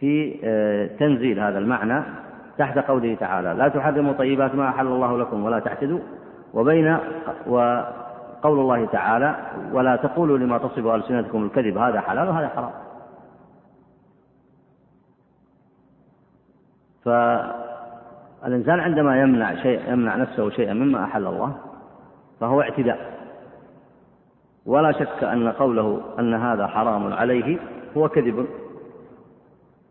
في آه، تنزيل هذا المعنى تحت قوله تعالى لا تحرموا طيبات ما أحل الله لكم ولا تعتدوا. وبين وقول الله تعالى ولا تقولوا لما تصف ألسنتكم الكذب هذا حلال وهذا حرام. فالإنسان عندما يمنع شيء يمنع نفسه شيئا مما أحل الله فهو اعتداء. ولا شك أن قوله أن هذا حرام عليه هو كذب.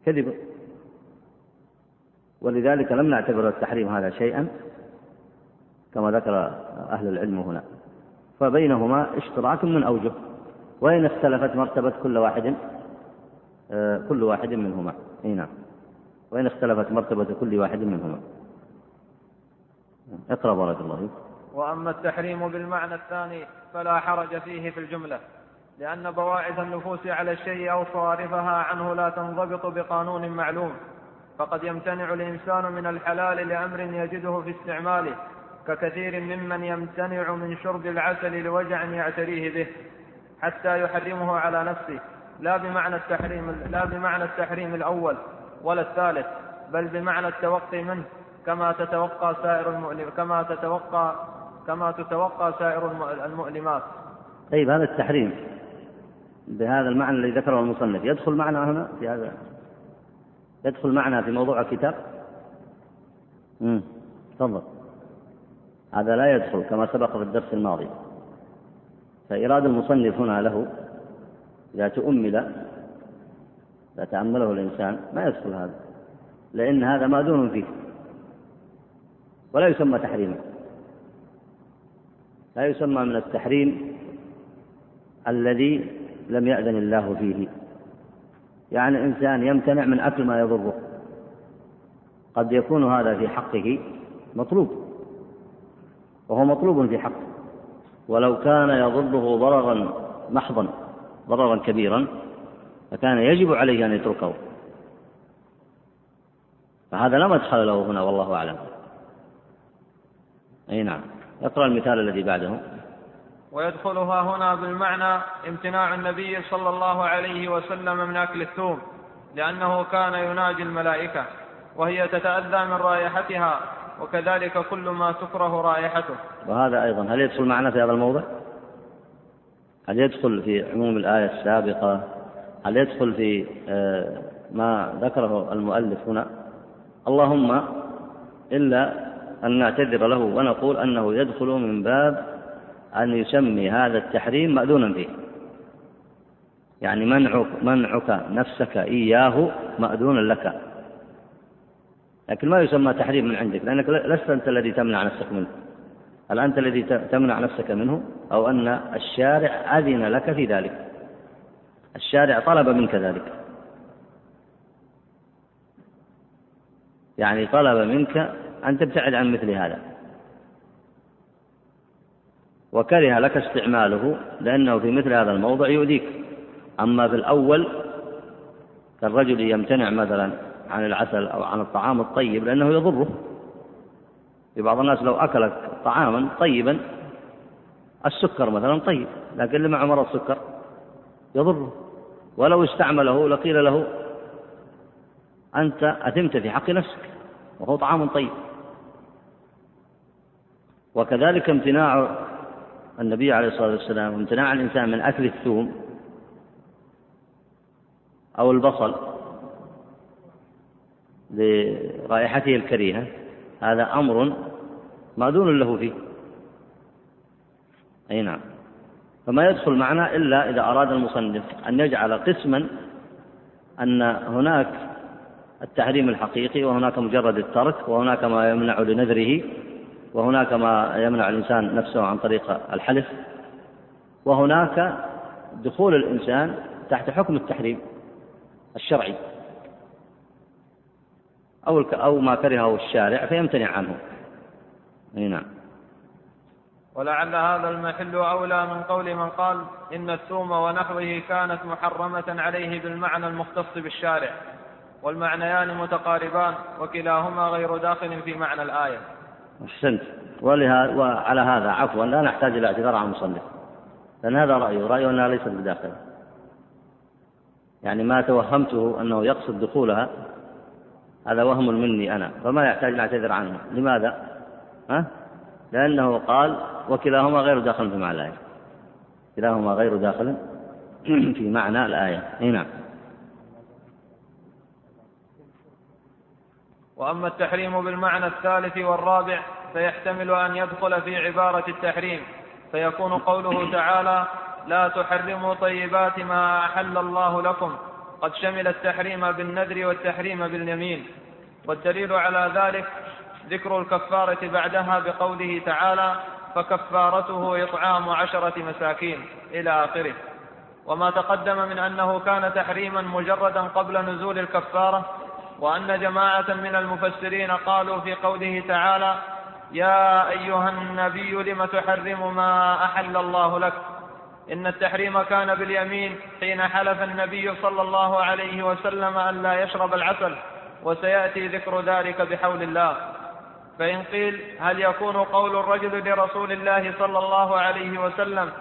كذب. ولذلك لم نعتبر التحريم هذا شيئا كما ذكر أهل العلم هنا. فبينهما اشتراك من أوجه وإن اختلفت مرتبة كل واحد آه، كل واحد منهما. أي نعم. وإن اختلفت مرتبة كل واحد منهما. اقرأ بارك الله فيك. وأما التحريم بالمعنى الثاني فلا حرج فيه في الجملة لأن بواعث النفوس على الشيء أو صوارفها عنه لا تنضبط بقانون معلوم فقد يمتنع الإنسان من الحلال لأمر يجده في استعماله ككثير ممن يمتنع من شرب العسل لوجع يعتريه به حتى يحرمه على نفسه لا بمعنى التحريم لا بمعنى التحريم الأول ولا الثالث بل بمعنى التوقي منه. كما تتوقى سائر المؤلم كما تتوقى كما تتوقى سائر المؤلمات. طيب هذا التحريم بهذا المعنى الذي ذكره المصنف. يدخل معنا هنا في هذا؟ يدخل معنا في موضوع الكتاب؟ امم تفضل. هذا لا يدخل كما سبق في الدرس الماضي. فإراد المصنف هنا له إذا تؤمل إذا تأمله الإنسان ما يدخل هذا لأن هذا مأذون فيه. ولا يسمى تحريما. لا يسمى من التحريم الذي لم يأذن الله فيه. يعني إنسان يمتنع من أكل ما يضره. قد يكون هذا في حقه مطلوب. وهو مطلوب في حقه. ولو كان يضره ضررا محضا ضررا كبيرا فكان يجب عليه أن يتركه. فهذا لا مدخل له هنا والله أعلم. أي نعم. اقرأ المثال الذي بعده. ويدخلها هنا بالمعنى امتناع النبي صلى الله عليه وسلم من أكل الثوم لأنه كان يناجي الملائكة وهي تتأذى من رائحتها وكذلك كل ما تكره رائحته. وهذا أيضا هل يدخل معنا في هذا الموضع؟ هل يدخل في عموم الآية السابقة؟ هل يدخل في آه، ما ذكره المؤلف هنا؟ اللهم إلا أن نعتذر له ونقول أنه يدخل من باب أن يسمي هذا التحريم مأذونا فيه يعني منعك منعك نفسك إياه مأذونا لك. لكن ما يسمى تحريم من عندك لأنك لست أنت الذي تمنع نفسك منه. هل أنت الذي تمنع نفسك منه؟ أو أن الشارع أذن لك في ذلك. الشارع طلب منك ذلك. يعني طلب منك أن تبتعد عن مثل هذا. وكره لك استعماله لأنه في مثل هذا الموضع يؤذيك. أما في الأول كالرجل يمتنع مثلا عن العسل أو عن الطعام الطيب لأنه يضره. في بعض الناس لو أكل طعاما طيبا السكر مثلا طيب لكن اللي معه مرض السكر يضره. ولو استعمله لقيل له أنت أثمت في حق نفسك وهو طعام طيب. وكذلك امتناع النبي عليه الصلاة والسلام امتناع الإنسان من أكل الثوم أو البصل لرائحته الكريهة هذا أمر مأذون له فيه. أي نعم. فما يدخل معنا إلا إذا أراد المصنف أن يجعل قسما أن هناك التحريم الحقيقي وهناك مجرد الترك وهناك ما يمنع لنذره وهناك ما يمنع الإنسان نفسه عن طريق الحلف وهناك دخول الإنسان تحت حكم التحريم الشرعي أو أو ما كرهه الشارع فيمتنع عنه. أي نعم. ولعل هذا المحل أولى من قول من قال إن الثوم ونحوه كانت محرمة عليه بالمعنى المختص بالشارع والمعنيان متقاربان وكلاهما غير داخل في معنى الآية. أحسنت. ولهذا وعلى هذا عفوا لا نحتاج إلى اعتذار عن المصنف. لأن هذا رأيه رأيه أنها ليست بداخل. يعني ما توهمته أنه يقصد دخولها هذا وهم مني أنا فما يحتاج أن أعتذر عنه. لماذا؟ ها؟ لأنه قال وكلاهما غير داخل في معنى الآية. كلاهما غير داخل في معنى الآية. اي وأما التحريم بالمعنى الثالث والرابع فيحتمل أن يدخل في عبارة التحريم. فيكون قوله تعالى لا تحرموا طيبات ما أحل الله لكم. قد شمل التحريم بالنذر والتحريم باليمين. والدليل على ذلك ذكر الكفارة بعدها بقوله تعالى فكفارته إطعام عشرة مساكين. إلى آخره. وما تقدم من أنه كان تحريما مجردا قبل نزول الكفارة وأن جماعة من المفسرين قالوا في قوله تعالى يا أيها النبي لم تحرم ما أحل الله لك؟ إن التحريم كان باليمين حين حلف النبي صلى الله عليه وسلم أن لا يشرب العسل وسيأتي ذكر ذلك بحول الله. فإن قيل هل يكون قول الرجل لرسول الله صلى الله عليه وسلم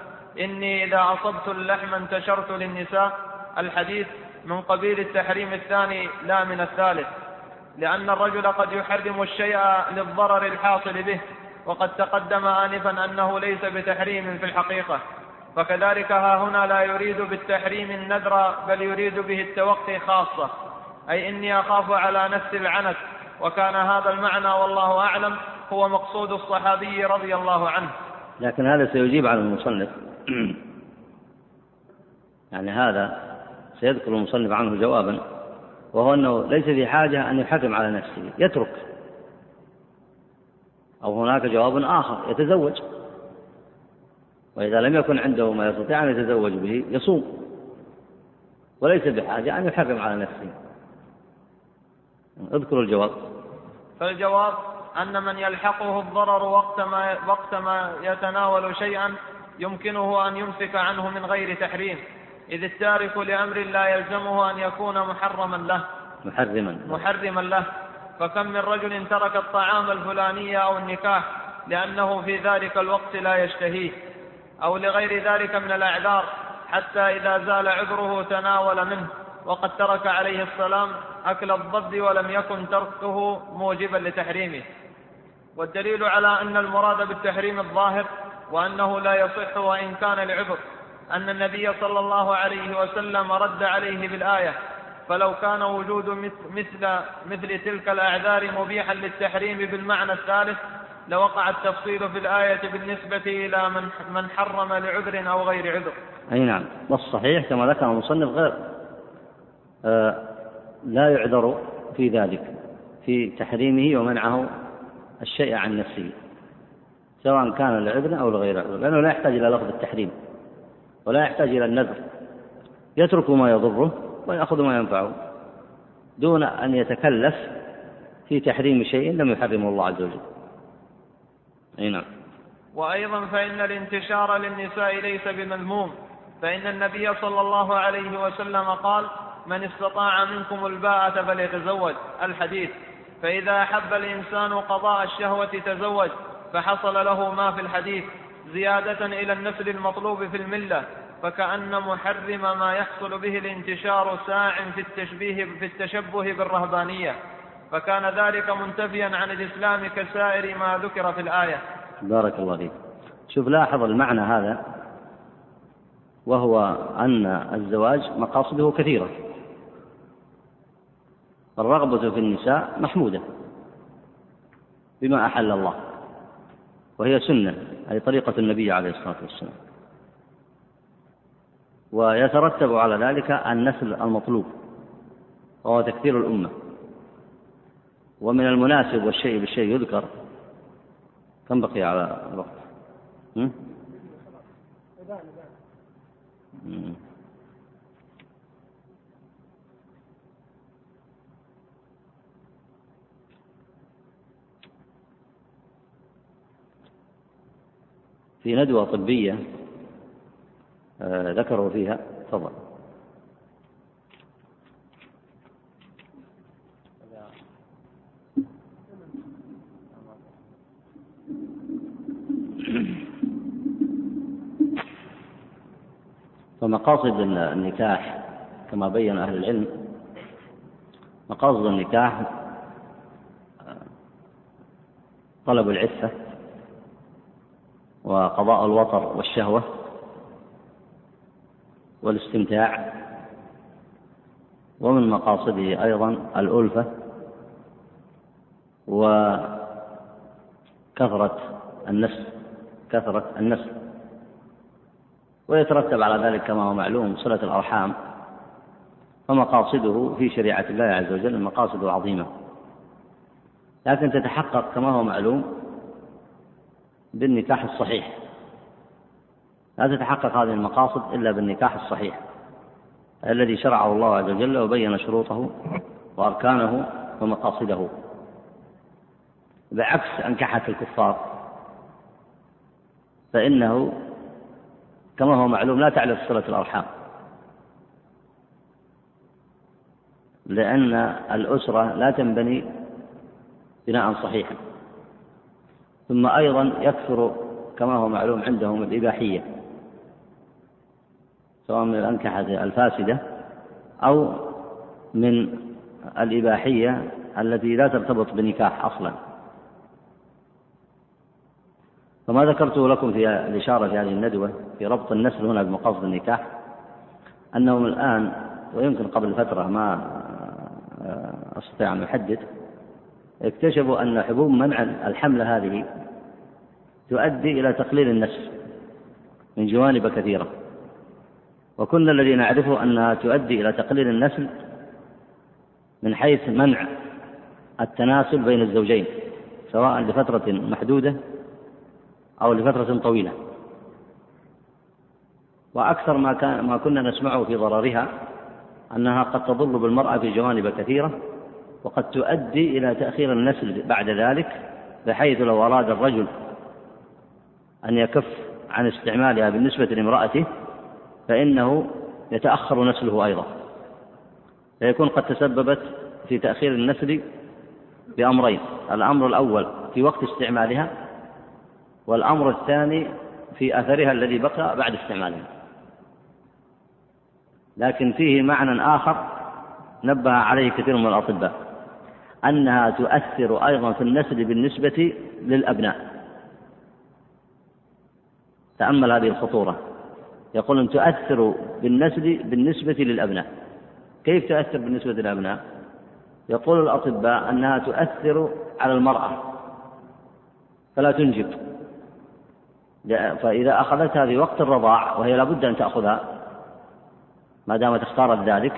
إني إذا أصبت اللحم انتشرت للنساء؟ الحديث من قبيل التحريم الثاني لا من الثالث لأن الرجل قد يحرم الشيء للضرر الحاصل به وقد تقدم آنفا أنه ليس بتحريم في الحقيقة. فكذلك ها هنا لا يريد بالتحريم النذر بل يريد به التوقي خاصة. أي إني أخاف على نفس العنت وكان هذا المعنى والله أعلم هو مقصود الصحابي رضي الله عنه. لكن هذا سيجيب على المصنف. *clears throat* يعني هذا سيذكر المصنف عنه جوابا وهو أنه ليس في حاجة أن يحرم على نفسه يترك. أو هناك جواب آخر يتزوج. وإذا لم يكن عنده ما يستطيع أن يتزوج به يصوم. وليس بحاجة أن يحرم على نفسه. اذكر الجواب. فالجواب أن من يلحقه الضرر وقت ما, وقت ما يتناول شيئا يمكنه أن يمسك عنه من غير تحريم. إذ التارك لأمر لا يلزمه أن يكون محرما له. محرما. محرما له. فكم من رجل ترك الطعام الفلاني أو النكاح لأنه في ذلك الوقت لا يشتهيه أو لغير ذلك من الأعذار حتى إذا زال عذره تناول منه وقد ترك عليه السلام أكل الضب ولم يكن تركه موجبا لتحريمه. والدليل على أن المراد بالتحريم الظاهر وأنه لا يصح وإن كان لعذر أن النبي صلى الله عليه وسلم رد عليه بالآية فلو كان وجود مثل مثل تلك الأعذار مبيحا للتحريم بالمعنى الثالث لوقع التفصيل في الآية بالنسبة إلى من من حرم لعذر أو غير عذر. أي نعم، والصحيح كما ذكر المصنف غير. آه لا يعذر في ذلك في تحريمه ومنعه الشيء عن نفسه سواء كان لعذر أو لغير عذر لأنه لا يحتاج إلى لفظ التحريم. ولا يحتاج إلى النذر. يترك ما يضره ويأخذ ما ينفعه. دون أن يتكلف في تحريم شيء لم يحرمه الله عز وجل. أي نعم. وأيضا فإن الانتشار للنساء ليس بمذموم. فإن النبي صلى الله عليه وسلم قال من استطاع منكم الباءة فليتزوج. الحديث. فإذا أحب الإنسان قضاء الشهوة تزوج فحصل له ما في الحديث. زيادة إلى النسل المطلوب في الملة فكأن محرم ما يحصل به الانتشار ساع في التشبيه في التشبه بالرهبانية. فكان ذلك منتفيا عن الإسلام كسائر ما ذكر في الآية. بارك الله فيك. شوف لاحظ المعنى هذا وهو أن الزواج مقاصده كثيرة. الرغبة في النساء محمودة بما أحل الله وهي سنة. أي طريقة النبي عليه الصلاة والسلام. ويترتب على ذلك النسل المطلوب وهو تكثير الأمة. ومن المناسب والشيء بالشيء يذكر كم بقي على الوقت؟ في ندوة طبية آه، ذكروا فيها. تفضل. فمقاصد النكاح كما بين أهل العلم مقاصد النكاح آه، طلب العفة وقضاء الوطر والشهوة والاستمتاع ومن مقاصده أيضا الألفة وكثرة النسل كثرة النسل ويترتب على ذلك كما هو معلوم صلة الأرحام فمقاصده في شريعة الله عز وجل مقاصده عظيمة. لكن تتحقق كما هو معلوم بالنكاح الصحيح. لا تتحقق هذه المقاصد إلا بالنكاح الصحيح الذي شرعه الله عز وجل وبين شروطه وأركانه ومقاصده. بعكس أنكحة الكفار فإنه كما هو معلوم لا تعرف صلة الأرحام لأن الأسرة لا تنبني بناء صحيحا. ثم أيضا يكثر كما هو معلوم عندهم الإباحية سواء من الأنكحة الفاسدة أو من الإباحية التي لا ترتبط بنكاح أصلا. فما ذكرته لكم في الإشارة في هذه الندوة في ربط النسل هنا بمقاصد النكاح أنهم الآن ويمكن قبل فترة ما أستطيع أن أحدد اكتشفوا أن حبوب منع الحملة هذه تؤدي إلى تقليل النسل من جوانب كثيرة. وكل الذي نعرفه أنها تؤدي إلى تقليل النسل من حيث منع التناسل بين الزوجين سواء لفترة محدودة أو لفترة طويلة. وأكثر ما كان ما كنا نسمعه في ضررها أنها قد تضر بالمرأة في جوانب كثيرة وقد تؤدي إلى تأخير النسل بعد ذلك بحيث لو أراد الرجل أن يكف عن استعمالها بالنسبة لامرأته فإنه يتأخر نسله أيضا. فيكون قد تسببت في تأخير النسل بأمرين الأمر الأول في وقت استعمالها والأمر الثاني في أثرها الذي بقى بعد استعمالها. لكن فيه معنى آخر نبه عليه كثير من الأطباء. أنها تؤثر أيضا في النسل بالنسبة للأبناء. تأمل هذه الخطورة. يقول أن تؤثر بالنسل بالنسبة للأبناء. كيف تؤثر بالنسبة للأبناء؟ يقول الأطباء أنها تؤثر على المرأة. فلا تنجب. فإذا أخذتها في وقت الرضاع وهي لابد أن تأخذها ما دامت اختارت ذلك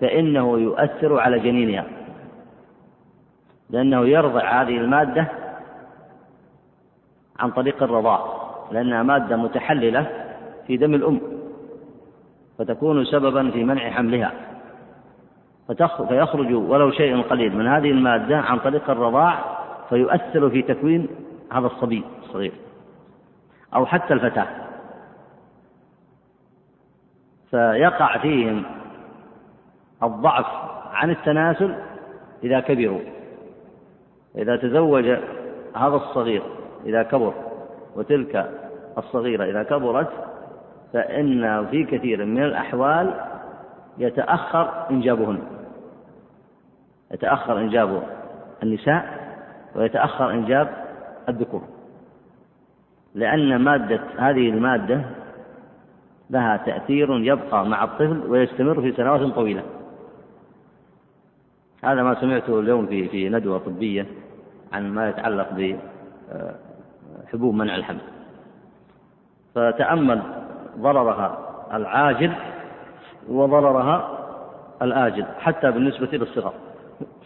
فإنه يؤثر على جنينها. لأنه يرضع هذه المادة عن طريق الرضاع لأنها مادة متحللة في دم الأم فتكون سببا في منع حملها. فيخرج ولو شيء قليل من هذه المادة عن طريق الرضاع فيؤثر في تكوين هذا الصبي الصغير أو حتى الفتاة. فيقع فيهم الضعف عن التناسل إذا كبروا. إذا تزوج هذا الصغير إذا كبر وتلك الصغيرة إذا كبرت فإن في كثير من الأحوال يتأخر إنجابهن. يتأخر إنجاب النساء ويتأخر إنجاب الذكور. لأن مادة هذه المادة لها تأثير يبقى مع الطفل ويستمر في سنوات طويلة. هذا ما سمعته اليوم في في ندوة طبية. عن ما يتعلق بحبوب منع الحمل. فتأمل ضررها العاجل وضررها الآجل حتى بالنسبة للصغر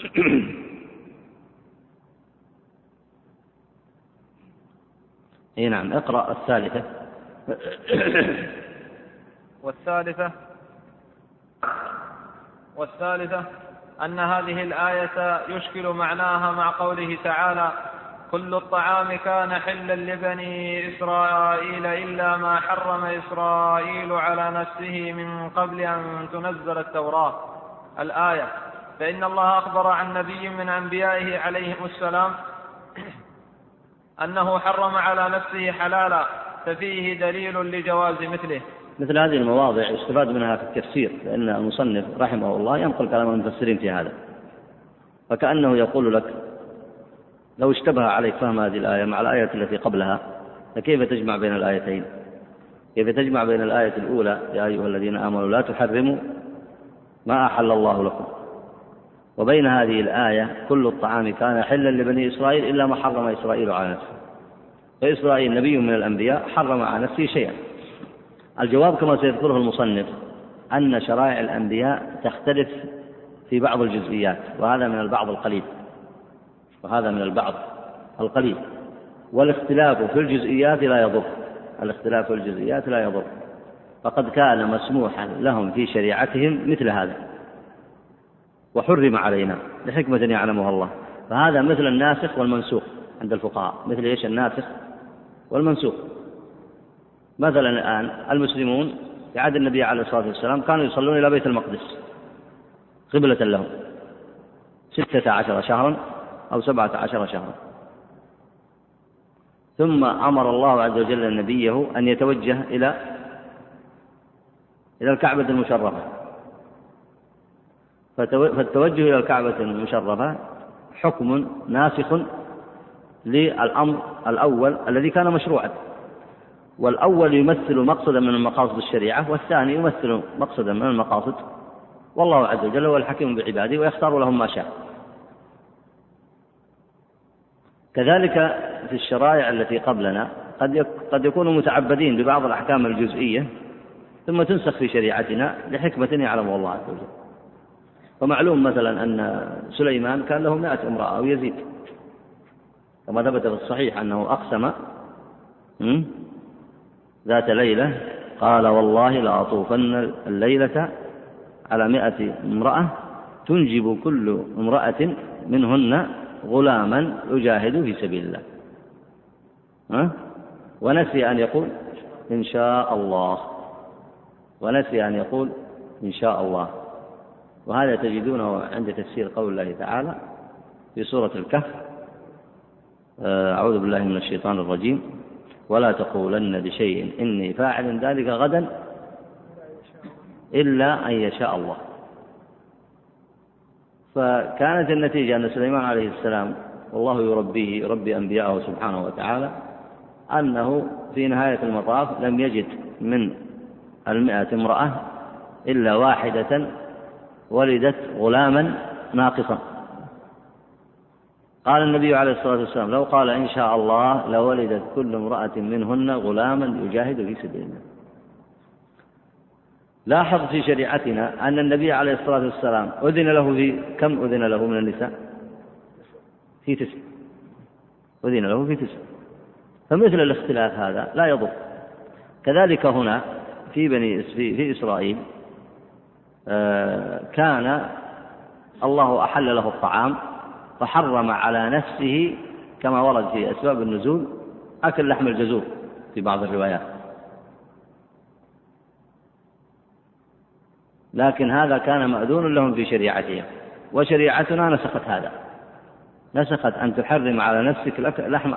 *coughs* إي نعم اقرأ الثالثة. والثالثة والثالثة أن هذه الآية يشكل معناها مع قوله تعالى كل الطعام كان حلا لبني إسرائيل إلا ما حرم إسرائيل على نفسه من قبل أن تنزل التوراة الآية فإن الله أخبر عن نبي من أنبيائه عليهم السلام *clears throat* أنه حرم على نفسه حلالا ففيه دليل لجواز مثله مثل هذه المواضع يستفاد منها في التفسير لأن المصنف رحمه الله ينقل كلام المفسرين في هذا. فكأنه يقول لك لو اشتبه عليك فهم هذه الآية مع الآية التي قبلها فكيف تجمع بين الآيتين؟ كيف تجمع بين الآية الأولى يا أيها الذين آمنوا لا تحرموا ما أحل الله لكم. وبين هذه الآية كل الطعام كان حلا لبني إسرائيل إلا ما حرم إسرائيل على نفسه. فإسرائيل نبي من الأنبياء حرم على نفسه شيئا. الجواب كما سيذكره المصنف أن شرائع الأنبياء تختلف في بعض الجزئيات وهذا من البعض القليل وهذا من البعض القليل. والاختلاف في الجزئيات لا يضر الاختلاف في الجزئيات لا يضر. فقد كان مسموحا لهم في شريعتهم مثل هذا وحرم علينا لحكمة يعلمها الله. فهذا مثل الناسخ والمنسوخ عند الفقهاء مثل إيش؟ الناسخ والمنسوخ. مثلا الآن المسلمون في عهد النبي عليه الصلاة والسلام كانوا يصلون إلى بيت المقدس قبلة لهم ستة عشر شهرا أو سبعة عشر شهرا. ثم أمر الله عز وجل نبيه أن يتوجه إلى إلى الكعبة المشرفة. فالتوجه إلى الكعبة المشرفة حكم ناسخ للأمر الأول الذي كان مشروعا. والأول يمثل مقصدا من مقاصد الشريعة والثاني يمثل مقصدا من المقاصد والله عز وجل هو الحكيم بعباده ويختار لهم ما شاء. كذلك في الشرائع التي قبلنا قد قد يكونوا متعبدين ببعض الأحكام الجزئية ثم تنسخ في شريعتنا لحكمة يعلمها الله عز وجل. ومعلوم مثلا أن سليمان كان له مائة امرأة أو يزيد كما ثبت في الصحيح أنه أقسم ذات ليلة قال والله لأطوفن الليلة على مائة امرأة تنجب كل امرأة منهن غلاما يجاهد في سبيل الله. ها؟ ونسي أن يقول إن شاء الله. ونسي أن يقول إن شاء الله. وهذا تجدونه عند تفسير قول الله تعالى في سورة الكهف. آه، أعوذ بالله من الشيطان الرجيم. ولا تقولن لشيء إني فاعل ذلك غدا إلا أن يشاء الله. فكانت النتيجة أن سليمان عليه السلام والله يربيه يربي أنبياءه سبحانه وتعالى أنه في نهاية المطاف لم يجد من المئة امرأة إلا واحدة ولدت غلاما ناقصا. قال النبي عليه الصلاة والسلام لو قال إن شاء الله لولدت كل امرأة منهن غلاما يجاهد في سبيل الله. لاحظ في شريعتنا أن النبي عليه الصلاة والسلام أذن له في كم أذن له من النساء؟ في تسع. أذن له في تسع. فمثل الاختلاف هذا لا يضر. كذلك هنا في بني في, في إسرائيل آه، كان الله أحل له الطعام فحرم على نفسه كما ورد في أسباب النزول أكل لحم الجزور في بعض الروايات. لكن هذا كان مأذون لهم في شريعتهم وشريعتنا نسخت هذا. نسخت أن تحرم على نفسك لحم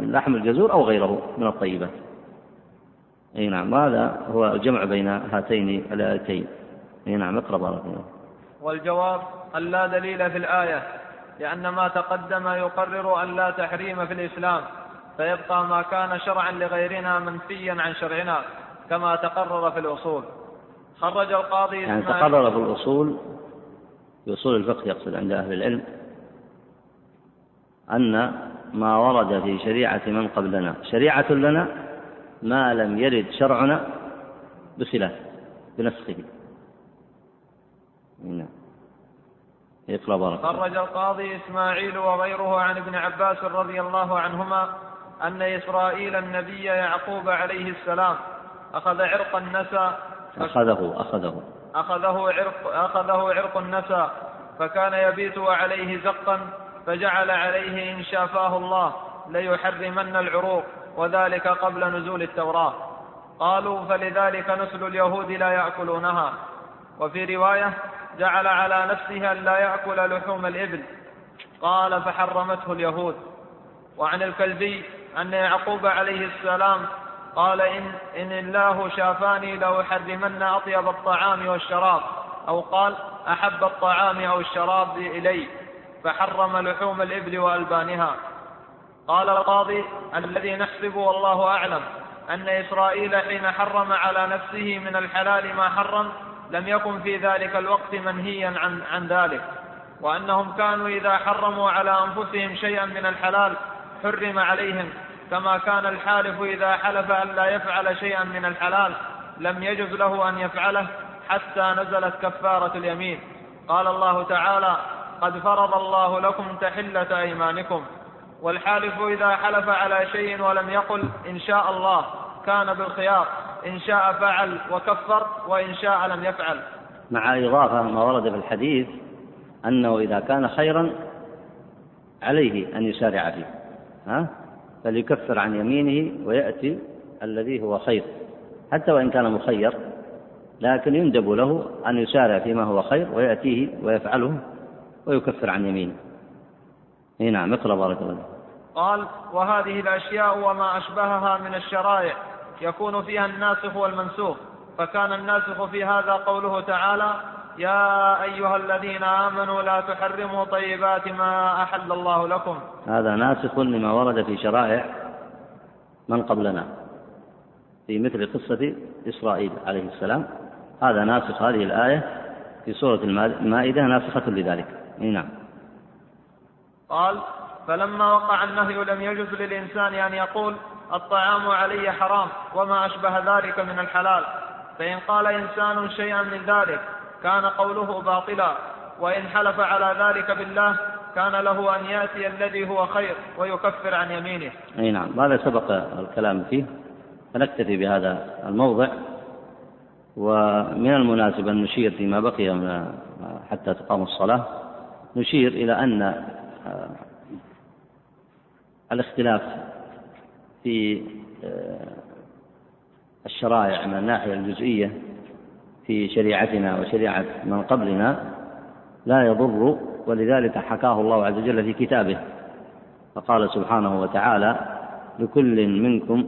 لحم الجزور أو غيره من الطيبات. أي نعم وهذا هو الجمع بين هاتين الآيتين. أي نعم اقرأ بارك والجواب أن لا دليل في الآية. لأن ما تقدم يقرر أن لا تحريم في الإسلام فيبقى ما كان شرعا لغيرنا منفيا عن شرعنا كما تقرر في الأصول. خرج القاضي يعني تقرر في الأصول في أصول الفقه يقصد عند أهل العلم أن ما ورد في شريعة من قبلنا شريعة لنا ما لم يرد شرعنا بخلاف بنسخه. نعم. اقرا بارك خرج القاضي إسماعيل وغيره عن ابن عباس رضي الله عنهما أن إسرائيل النبي يعقوب عليه السلام أخذ عرق النسى أخذه أخذه. أخذه عرق أخذه عرق النسى فكان يبيت عليه زقا فجعل عليه إن شافاه الله ليحرمن العروق وذلك قبل نزول التوراة. قالوا فلذلك نسل اليهود لا يأكلونها. وفي رواية جعل على نفسه أن لا يأكل لحوم الإبل. قال فحرمته اليهود. وعن الكلبي أن يعقوب عليه السلام قال إن, إن الله شافاني لأحرمن أطيب الطعام والشراب. أو قال أحب الطعام أو الشراب إلي. فحرم لحوم الإبل وألبانها. قال القاضي الذي نحسب والله أعلم أن إسرائيل حين حرم على نفسه من الحلال ما حرم لم يكن في ذلك الوقت منهيا عن, عن ذلك. وأنهم كانوا إذا حرموا على أنفسهم شيئا من الحلال حرم عليهم. كما كان الحالف إذا حلف أن لا يفعل شيئا من الحلال لم يجز له أن يفعله حتى نزلت كفارة اليمين. قال الله تعالى قد فرض الله لكم تحلة أيمانكم. والحالف إذا حلف على شيء ولم يقل إن شاء الله كان بالخيار. إن شاء فعل وكفر وإن شاء لم يفعل. مع إضافة ما ورد في الحديث أنه إذا كان خيرا عليه أن يسارع فيه ها؟ فليكفر عن يمينه ويأتي الذي هو خير. حتى وإن كان مخير لكن يندب له أن يسارع فيما هو خير ويأتيه ويفعله ويكفر عن يمينه. نعم اقرأ بارك الله قال وهذه الأشياء وما أشبهها من الشرائع. يكون فيها الناسخ والمنسوخ فكان الناسخ في هذا قوله تعالى يا أيها الذين آمنوا لا تحرموا طيبات ما أحل الله لكم. هذا ناسخ لما ورد في شرائع من قبلنا في مثل قصة إسرائيل عليه السلام. هذا ناسخ هذه الآية في سورة المائدة ناسخة لذلك. نعم. قال فلما وقع النهي لم يجز للإنسان أن يقول الطعام علي حرام وما أشبه ذلك من الحلال. فإن قال إنسان شيئا من ذلك كان قوله باطلا. وإن حلف على ذلك بالله كان له أن يأتي الذي هو خير ويكفر عن يمينه. أي نعم هذا سبق الكلام فيه. فنكتفي بهذا الموضع. ومن المناسب أن نشير فيما بقي من حتى تقام الصلاة. نشير إلى أن آه، الاختلاف في آه، الشرائع من الناحية الجزئية في شريعتنا وشريعة من قبلنا لا يضر ولذلك حكاه الله عز وجل في كتابه فقال سبحانه وتعالى لكل منكم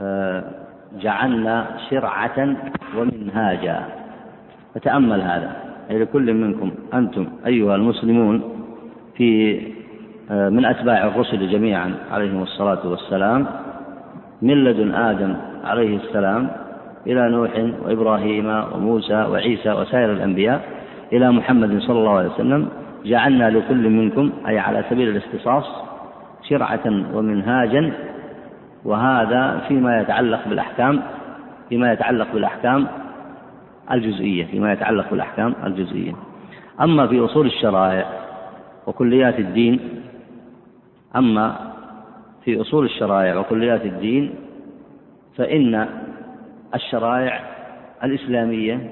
آه، جعلنا شرعة ومنهاجا. فتأمل هذا أي لكل منكم أنتم أيها المسلمون في من أتباع الرسل جميعا عليهم الصلاة والسلام من لدن آدم عليه السلام إلى نوح وإبراهيم وموسى وعيسى وسائر الأنبياء إلى محمد صلى الله عليه وسلم جعلنا لكل منكم أي على سبيل الاختصاص شرعة ومنهاجا وهذا فيما يتعلق بالأحكام فيما يتعلق بالأحكام الجزئية فيما يتعلق بالأحكام الجزئية. أما في أصول الشرائع وكليات الدين أما في أصول الشرائع وكليات الدين فإن الشرائع الإسلامية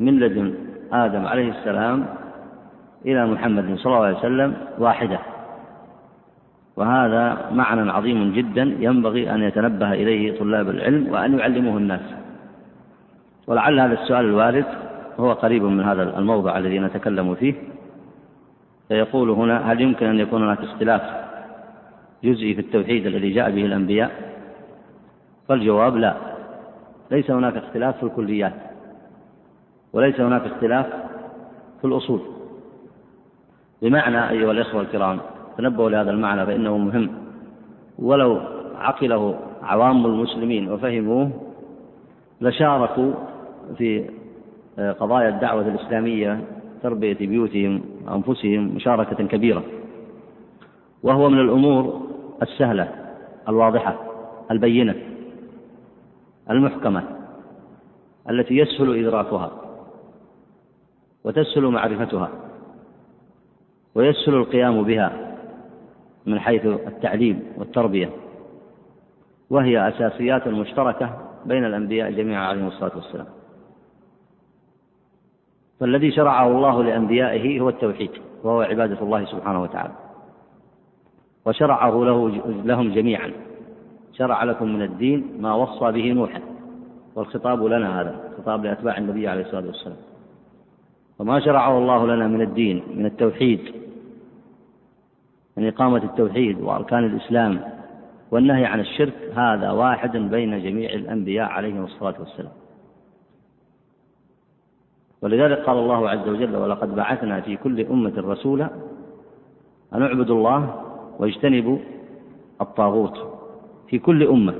من لدن آدم عليه السلام إلى محمد صلى الله عليه وسلم واحدة. وهذا معنى عظيم جدا ينبغي أن يتنبه إليه طلاب العلم وأن يعلموه الناس. ولعل هذا السؤال الوارد هو قريب من هذا الموضع الذي نتكلم فيه فيقول هنا هل يمكن أن يكون هناك اختلاف جزئي في التوحيد الذي جاء به الأنبياء؟ فالجواب لا. ليس هناك اختلاف في الكليات وليس هناك اختلاف في الأصول. بمعنى أيها الإخوة الكرام تنبهوا لهذا المعنى فإنه مهم. ولو عقله عوام المسلمين وفهموه لشاركوا في قضايا الدعوة الإسلامية تربية بيوتهم وأنفسهم مشاركة كبيرة. وهو من الأمور السهلة الواضحة البينة المحكمة التي يسهل إدراكها وتسهل معرفتها ويسهل القيام بها من حيث التعليم والتربية وهي أساسيات مشتركة بين الأنبياء جميعا عليهم الصلاة والسلام. فالذي شرعه الله لأنبيائه هو التوحيد وهو عبادة الله سبحانه وتعالى. وشرعه له لهم جميعا. شرع لكم من الدين ما وصى به نوحا. والخطاب لنا هذا خطاب لأتباع النبي عليه الصلاة والسلام. وما شرعه الله لنا من الدين من التوحيد من إقامة التوحيد وأركان الإسلام والنهي عن الشرك هذا واحد بين جميع الأنبياء عليهم الصلاة والسلام. ولذلك قال الله عز وجل ولقد بعثنا في كل أمة رسولا أن اعبدوا الله واجتنبوا الطاغوت في كل أمة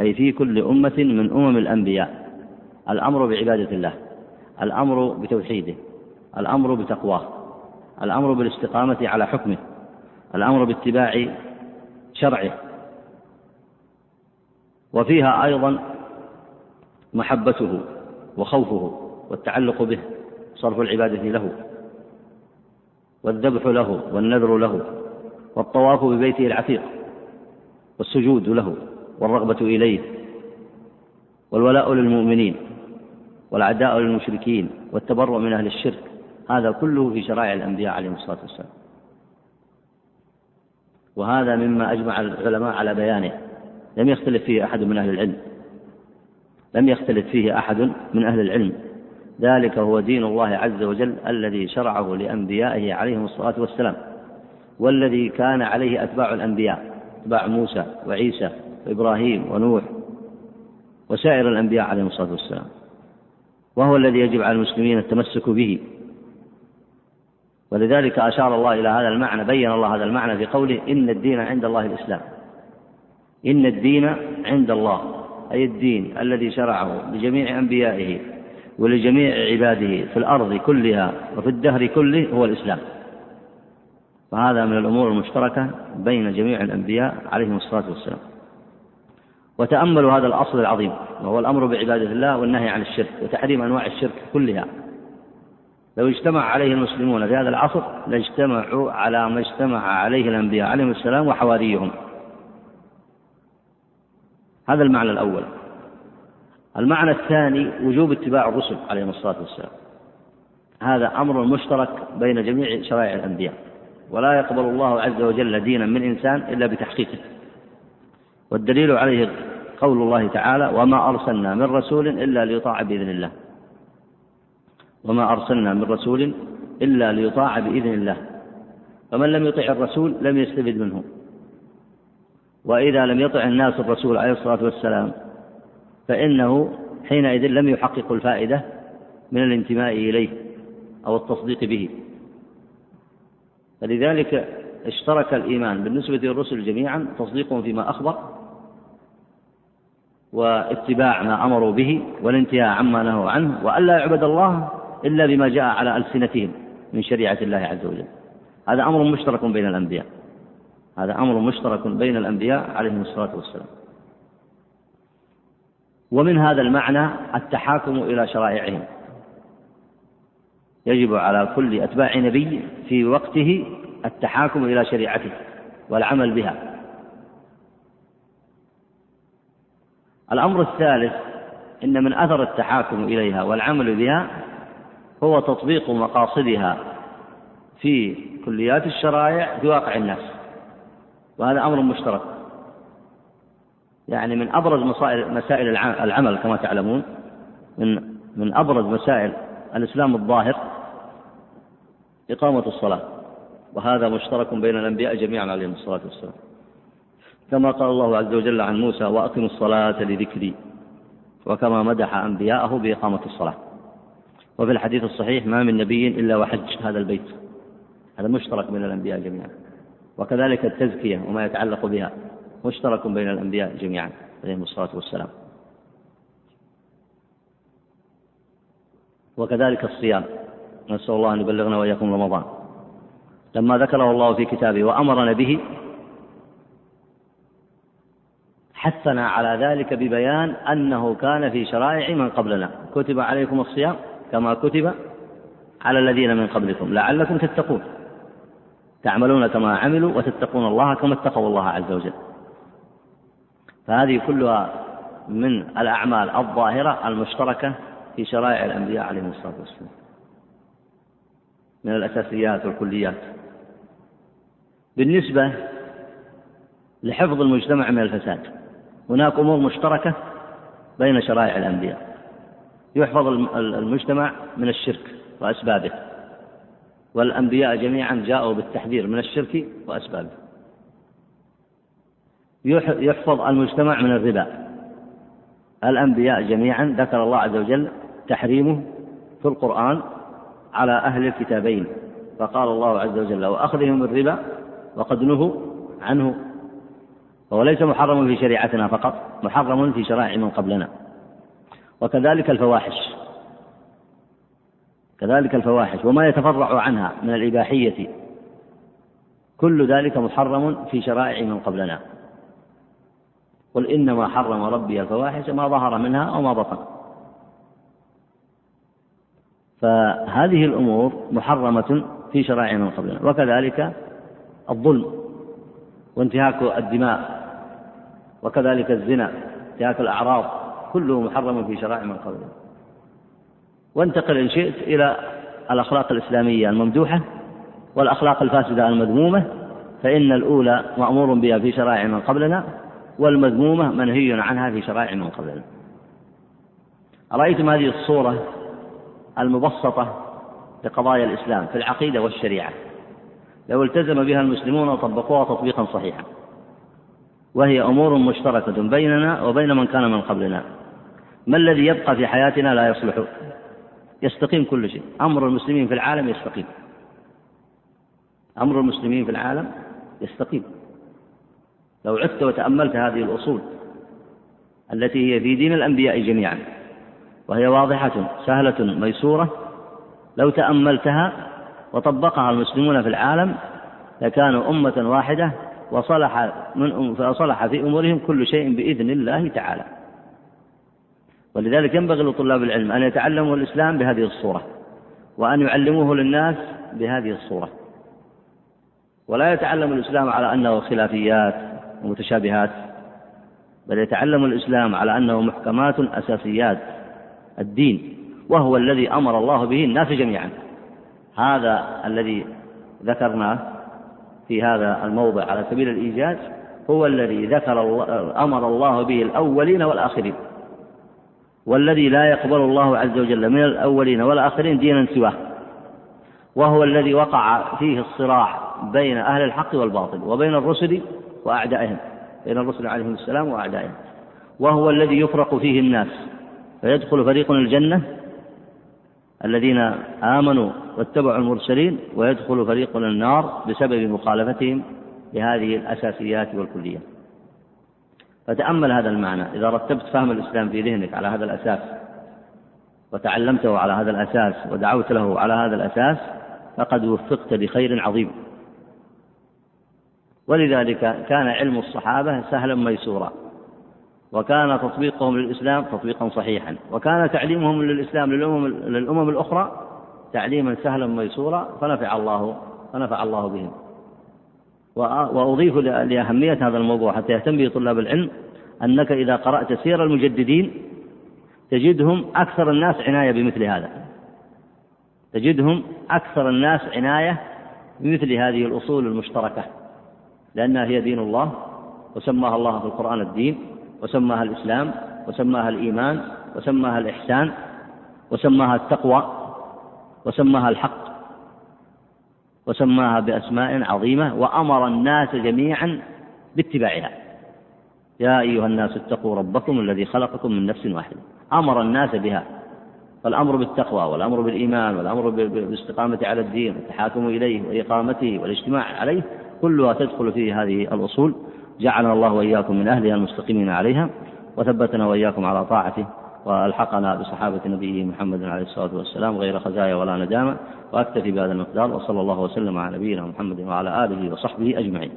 أي في كل أمة من أمم الأنبياء. الأمر بعبادة الله الأمر بتوحيده الأمر بتقواه الأمر بالاستقامة على حكمه الأمر باتباع شرعه. وفيها أيضا محبته وخوفه والتعلق به صرف العبادة له والذبح له والنذر له والطواف ببيته العتيق والسجود له والرغبة إليه والولاء للمؤمنين والعداء للمشركين والتبرؤ من أهل الشرك. هذا كله في شرائع الأنبياء عليهم الصلاة والسلام. وهذا مما أجمع العلماء على بيانه. لم يختلف فيه أحد من أهل العلم. لم يختلف فيه أحد من أهل العلم. ذلك هو دين الله عز وجل الذي شرعه لأنبيائه عليهم الصلاة والسلام. والذي كان عليه أتباع الأنبياء أتباع موسى وعيسى وإبراهيم ونوح وسائر الأنبياء عليهم الصلاة والسلام. وهو الذي يجب على المسلمين التمسك به. ولذلك أشار الله إلى هذا المعنى بين الله هذا المعنى في قوله إن الدين عند الله الإسلام. إن الدين عند الله أي الدين الذي شرعه لجميع أنبيائه ولجميع عباده في الأرض كلها وفي الدهر كله هو الإسلام. وهذا من الأمور المشتركة بين جميع الأنبياء عليهم الصلاة والسلام. وتأملوا هذا الأصل العظيم وهو الأمر بعبادة الله والنهي عن الشرك وتحريم أنواع الشرك كلها. لو اجتمع عليه المسلمون في هذا العصر لاجتمعوا على ما اجتمع عليه الأنبياء عليهم السلام وحواريهم. هذا المعنى الأول. المعنى الثاني وجوب اتباع الرسل عليهم الصلاة والسلام. هذا أمر مشترك بين جميع شرائع الأنبياء. ولا يقبل الله عز وجل دينا من إنسان إلا بتحقيقه. والدليل عليه قول الله تعالى وما أرسلنا من رسول إلا ليطاع بإذن الله. وما أرسلنا من رسول إلا ليطاع بإذن الله. فمن لم يطع الرسول لم يستفد منه. وإذا لم يطع الناس الرسول عليه الصلاة والسلام فإنه حينئذ لم يحقق الفائدة من الانتماء إليه أو التصديق به. فلذلك اشترك الإيمان بالنسبة للرسل جميعا تصديقهم فيما أخبر واتباع ما أمروا به والانتهاء عما نهوا عنه وألا يعبد الله إلا بما جاء على ألسنتهم من شريعة الله عز وجل. هذا أمر مشترك بين الأنبياء. هذا أمر مشترك بين الأنبياء عليهم الصلاة والسلام. ومن هذا المعنى التحاكم إلى شرائعهم. يجب على كل أتباع نبي في وقته التحاكم إلى شريعته والعمل بها. الأمر الثالث إن من أثر التحاكم إليها والعمل بها هو تطبيق مقاصدها في كليات الشرائع في واقع الناس. وهذا أمر مشترك. يعني من أبرز مسائل العمل كما تعلمون من من أبرز مسائل الإسلام الظاهر إقامة الصلاة وهذا مشترك بين الأنبياء جميعا عليهم الصلاة والسلام. كما قال الله عز وجل عن موسى وأقم الصلاة لذكري. وكما مدح أنبياءه بإقامة الصلاة. وفي الحديث الصحيح ما من نبي إلا وحج. هذا البيت. هذا مشترك بين الأنبياء جميعا. وكذلك التزكية وما يتعلق بها مشترك بين الأنبياء جميعا عليهم الصلاة والسلام. وكذلك الصيام. نسأل الله أن يبلغنا وإياكم رمضان. لما ذكره الله في كتابه وأمرنا به حثنا على ذلك ببيان أنه كان في شرائع من قبلنا. كتب عليكم الصيام كما كتب على الذين من قبلكم. لعلكم تتقون. تعملون كما عملوا وتتقون الله كما اتقوا الله عز وجل. فهذه كلها من الأعمال الظاهرة المشتركة في شرائع الأنبياء عليهم الصلاة والسلام. من الأساسيات والكليات. بالنسبة لحفظ المجتمع من الفساد هناك أمور مشتركة بين شرائع الأنبياء. يحفظ المجتمع من الشرك وأسبابه والأنبياء جميعا جاءوا بالتحذير من الشرك وأسبابه. يحفظ المجتمع من الربا. الأنبياء جميعا ذكر الله عز وجل تحريمه في القرآن على أهل الكتابين. فقال الله عز وجل وأخذهم الربا وقد نهوا عنه. فهو ليس محرم في شريعتنا فقط محرم في شرائع من قبلنا. وكذلك الفواحش. كذلك الفواحش وما يتفرع عنها من الإباحية. كل ذلك محرم في شرائع من قبلنا. قل إنما حرم ربي الفواحش ما ظهر منها وما بطن. فهذه الأمور محرمة في شرائع من قبلنا وكذلك الظلم وانتهاك الدماء وكذلك الزنا انتهاك الأعراض كله محرم في شرائع من قبلنا وانتقل إن شئت إلى الأخلاق الإسلامية الممدوحة والأخلاق الفاسدة المذمومة فإن الأولى مأمور بها في شرائع من قبلنا والمذمومة منهي عنها في شرائع من قبلنا أرأيتم هذه الصورة؟ المبسطة لقضايا الإسلام في العقيدة والشريعة. لو التزم بها المسلمون وطبقوها تطبيقا صحيحا. وهي أمور مشتركة بيننا وبين من كان من قبلنا. ما الذي يبقى في حياتنا لا يصلح. يستقيم كل شيء. أمر المسلمين في العالم يستقيم. أمر المسلمين في العالم يستقيم. لو عدت وتأملت هذه الأصول التي هي في دين الأنبياء جميعا وهي واضحة سهلة ميسورة. لو تأملتها وطبقها المسلمون في العالم لكانوا أمة واحدة وصلح من فصلح في أمورهم كل شيء بإذن الله تعالى. ولذلك ينبغي لطلاب العلم أن يتعلموا الإسلام بهذه الصورة وأن يعلموه للناس بهذه الصورة. ولا يتعلم الإسلام على أنه خلافيات ومتشابهات بل يتعلم الإسلام على أنه محكمات أساسيات. الدين وهو الذي أمر الله به الناس جميعا. هذا الذي ذكرناه في هذا الموضع على سبيل الإيجاز هو الذي ذكر الله أمر الله به الأولين والآخرين والذي لا يقبل الله عز وجل من الأولين والآخرين دينا سواه وهو الذي وقع فيه الصراع بين أهل الحق والباطل وبين الرسل وأعدائهم بين الرسل عليهم السلام وأعدائهم وهو الذي يفرق فيه الناس. فيدخل فريق الجنة الذين آمنوا واتبعوا المرسلين ويدخل فريق النار بسبب مخالفتهم لهذه الأساسيات والكليات فتأمل هذا المعنى. إذا رتبت فهم الإسلام في ذهنك على هذا الأساس وتعلمته على هذا الأساس ودعوت له على هذا الأساس فقد وفقت لخير عظيم. ولذلك كان علم الصحابة سهلا ميسورا. وكان تطبيقهم للإسلام تطبيقا صحيحا. وكان تعليمهم للإسلام للأمم, للأمم الأخرى تعليما سهلا ميسورا فنفع الله فنفع الله بهم. وأضيف لأهمية هذا الموضوع حتى يهتم به طلاب العلم أنك إذا قرأت سير المجددين تجدهم أكثر الناس عناية بمثل هذا. تجدهم أكثر الناس عناية بمثل هذه الأصول المشتركة لأنها هي دين الله وسماها الله في القرآن الدين. وسماها الإسلام وسماها الإيمان وسماها الإحسان وسماها التقوى وسماها الحق وسماها بأسماء عظيمة وأمر الناس جميعا باتباعها. يا أيها الناس اتقوا ربكم الذي خلقكم من نفس واحدة. أمر الناس بها. فالأمر بالتقوى والأمر بالإيمان والأمر بالاستقامة على الدين والتحاكم إليه وإقامته والاجتماع عليه كلها تدخل في هذه الأصول. جعلنا الله وإياكم من أهلها المستقيمين عليها وثبتنا وإياكم على طاعته وألحقنا بصحابة نبيه محمد عليه الصلاة والسلام غير خزايا ولا ندامة وأكتفي بهذا المقدار وصلى الله وسلم على نبينا محمد وعلى آله وصحبه أجمعين.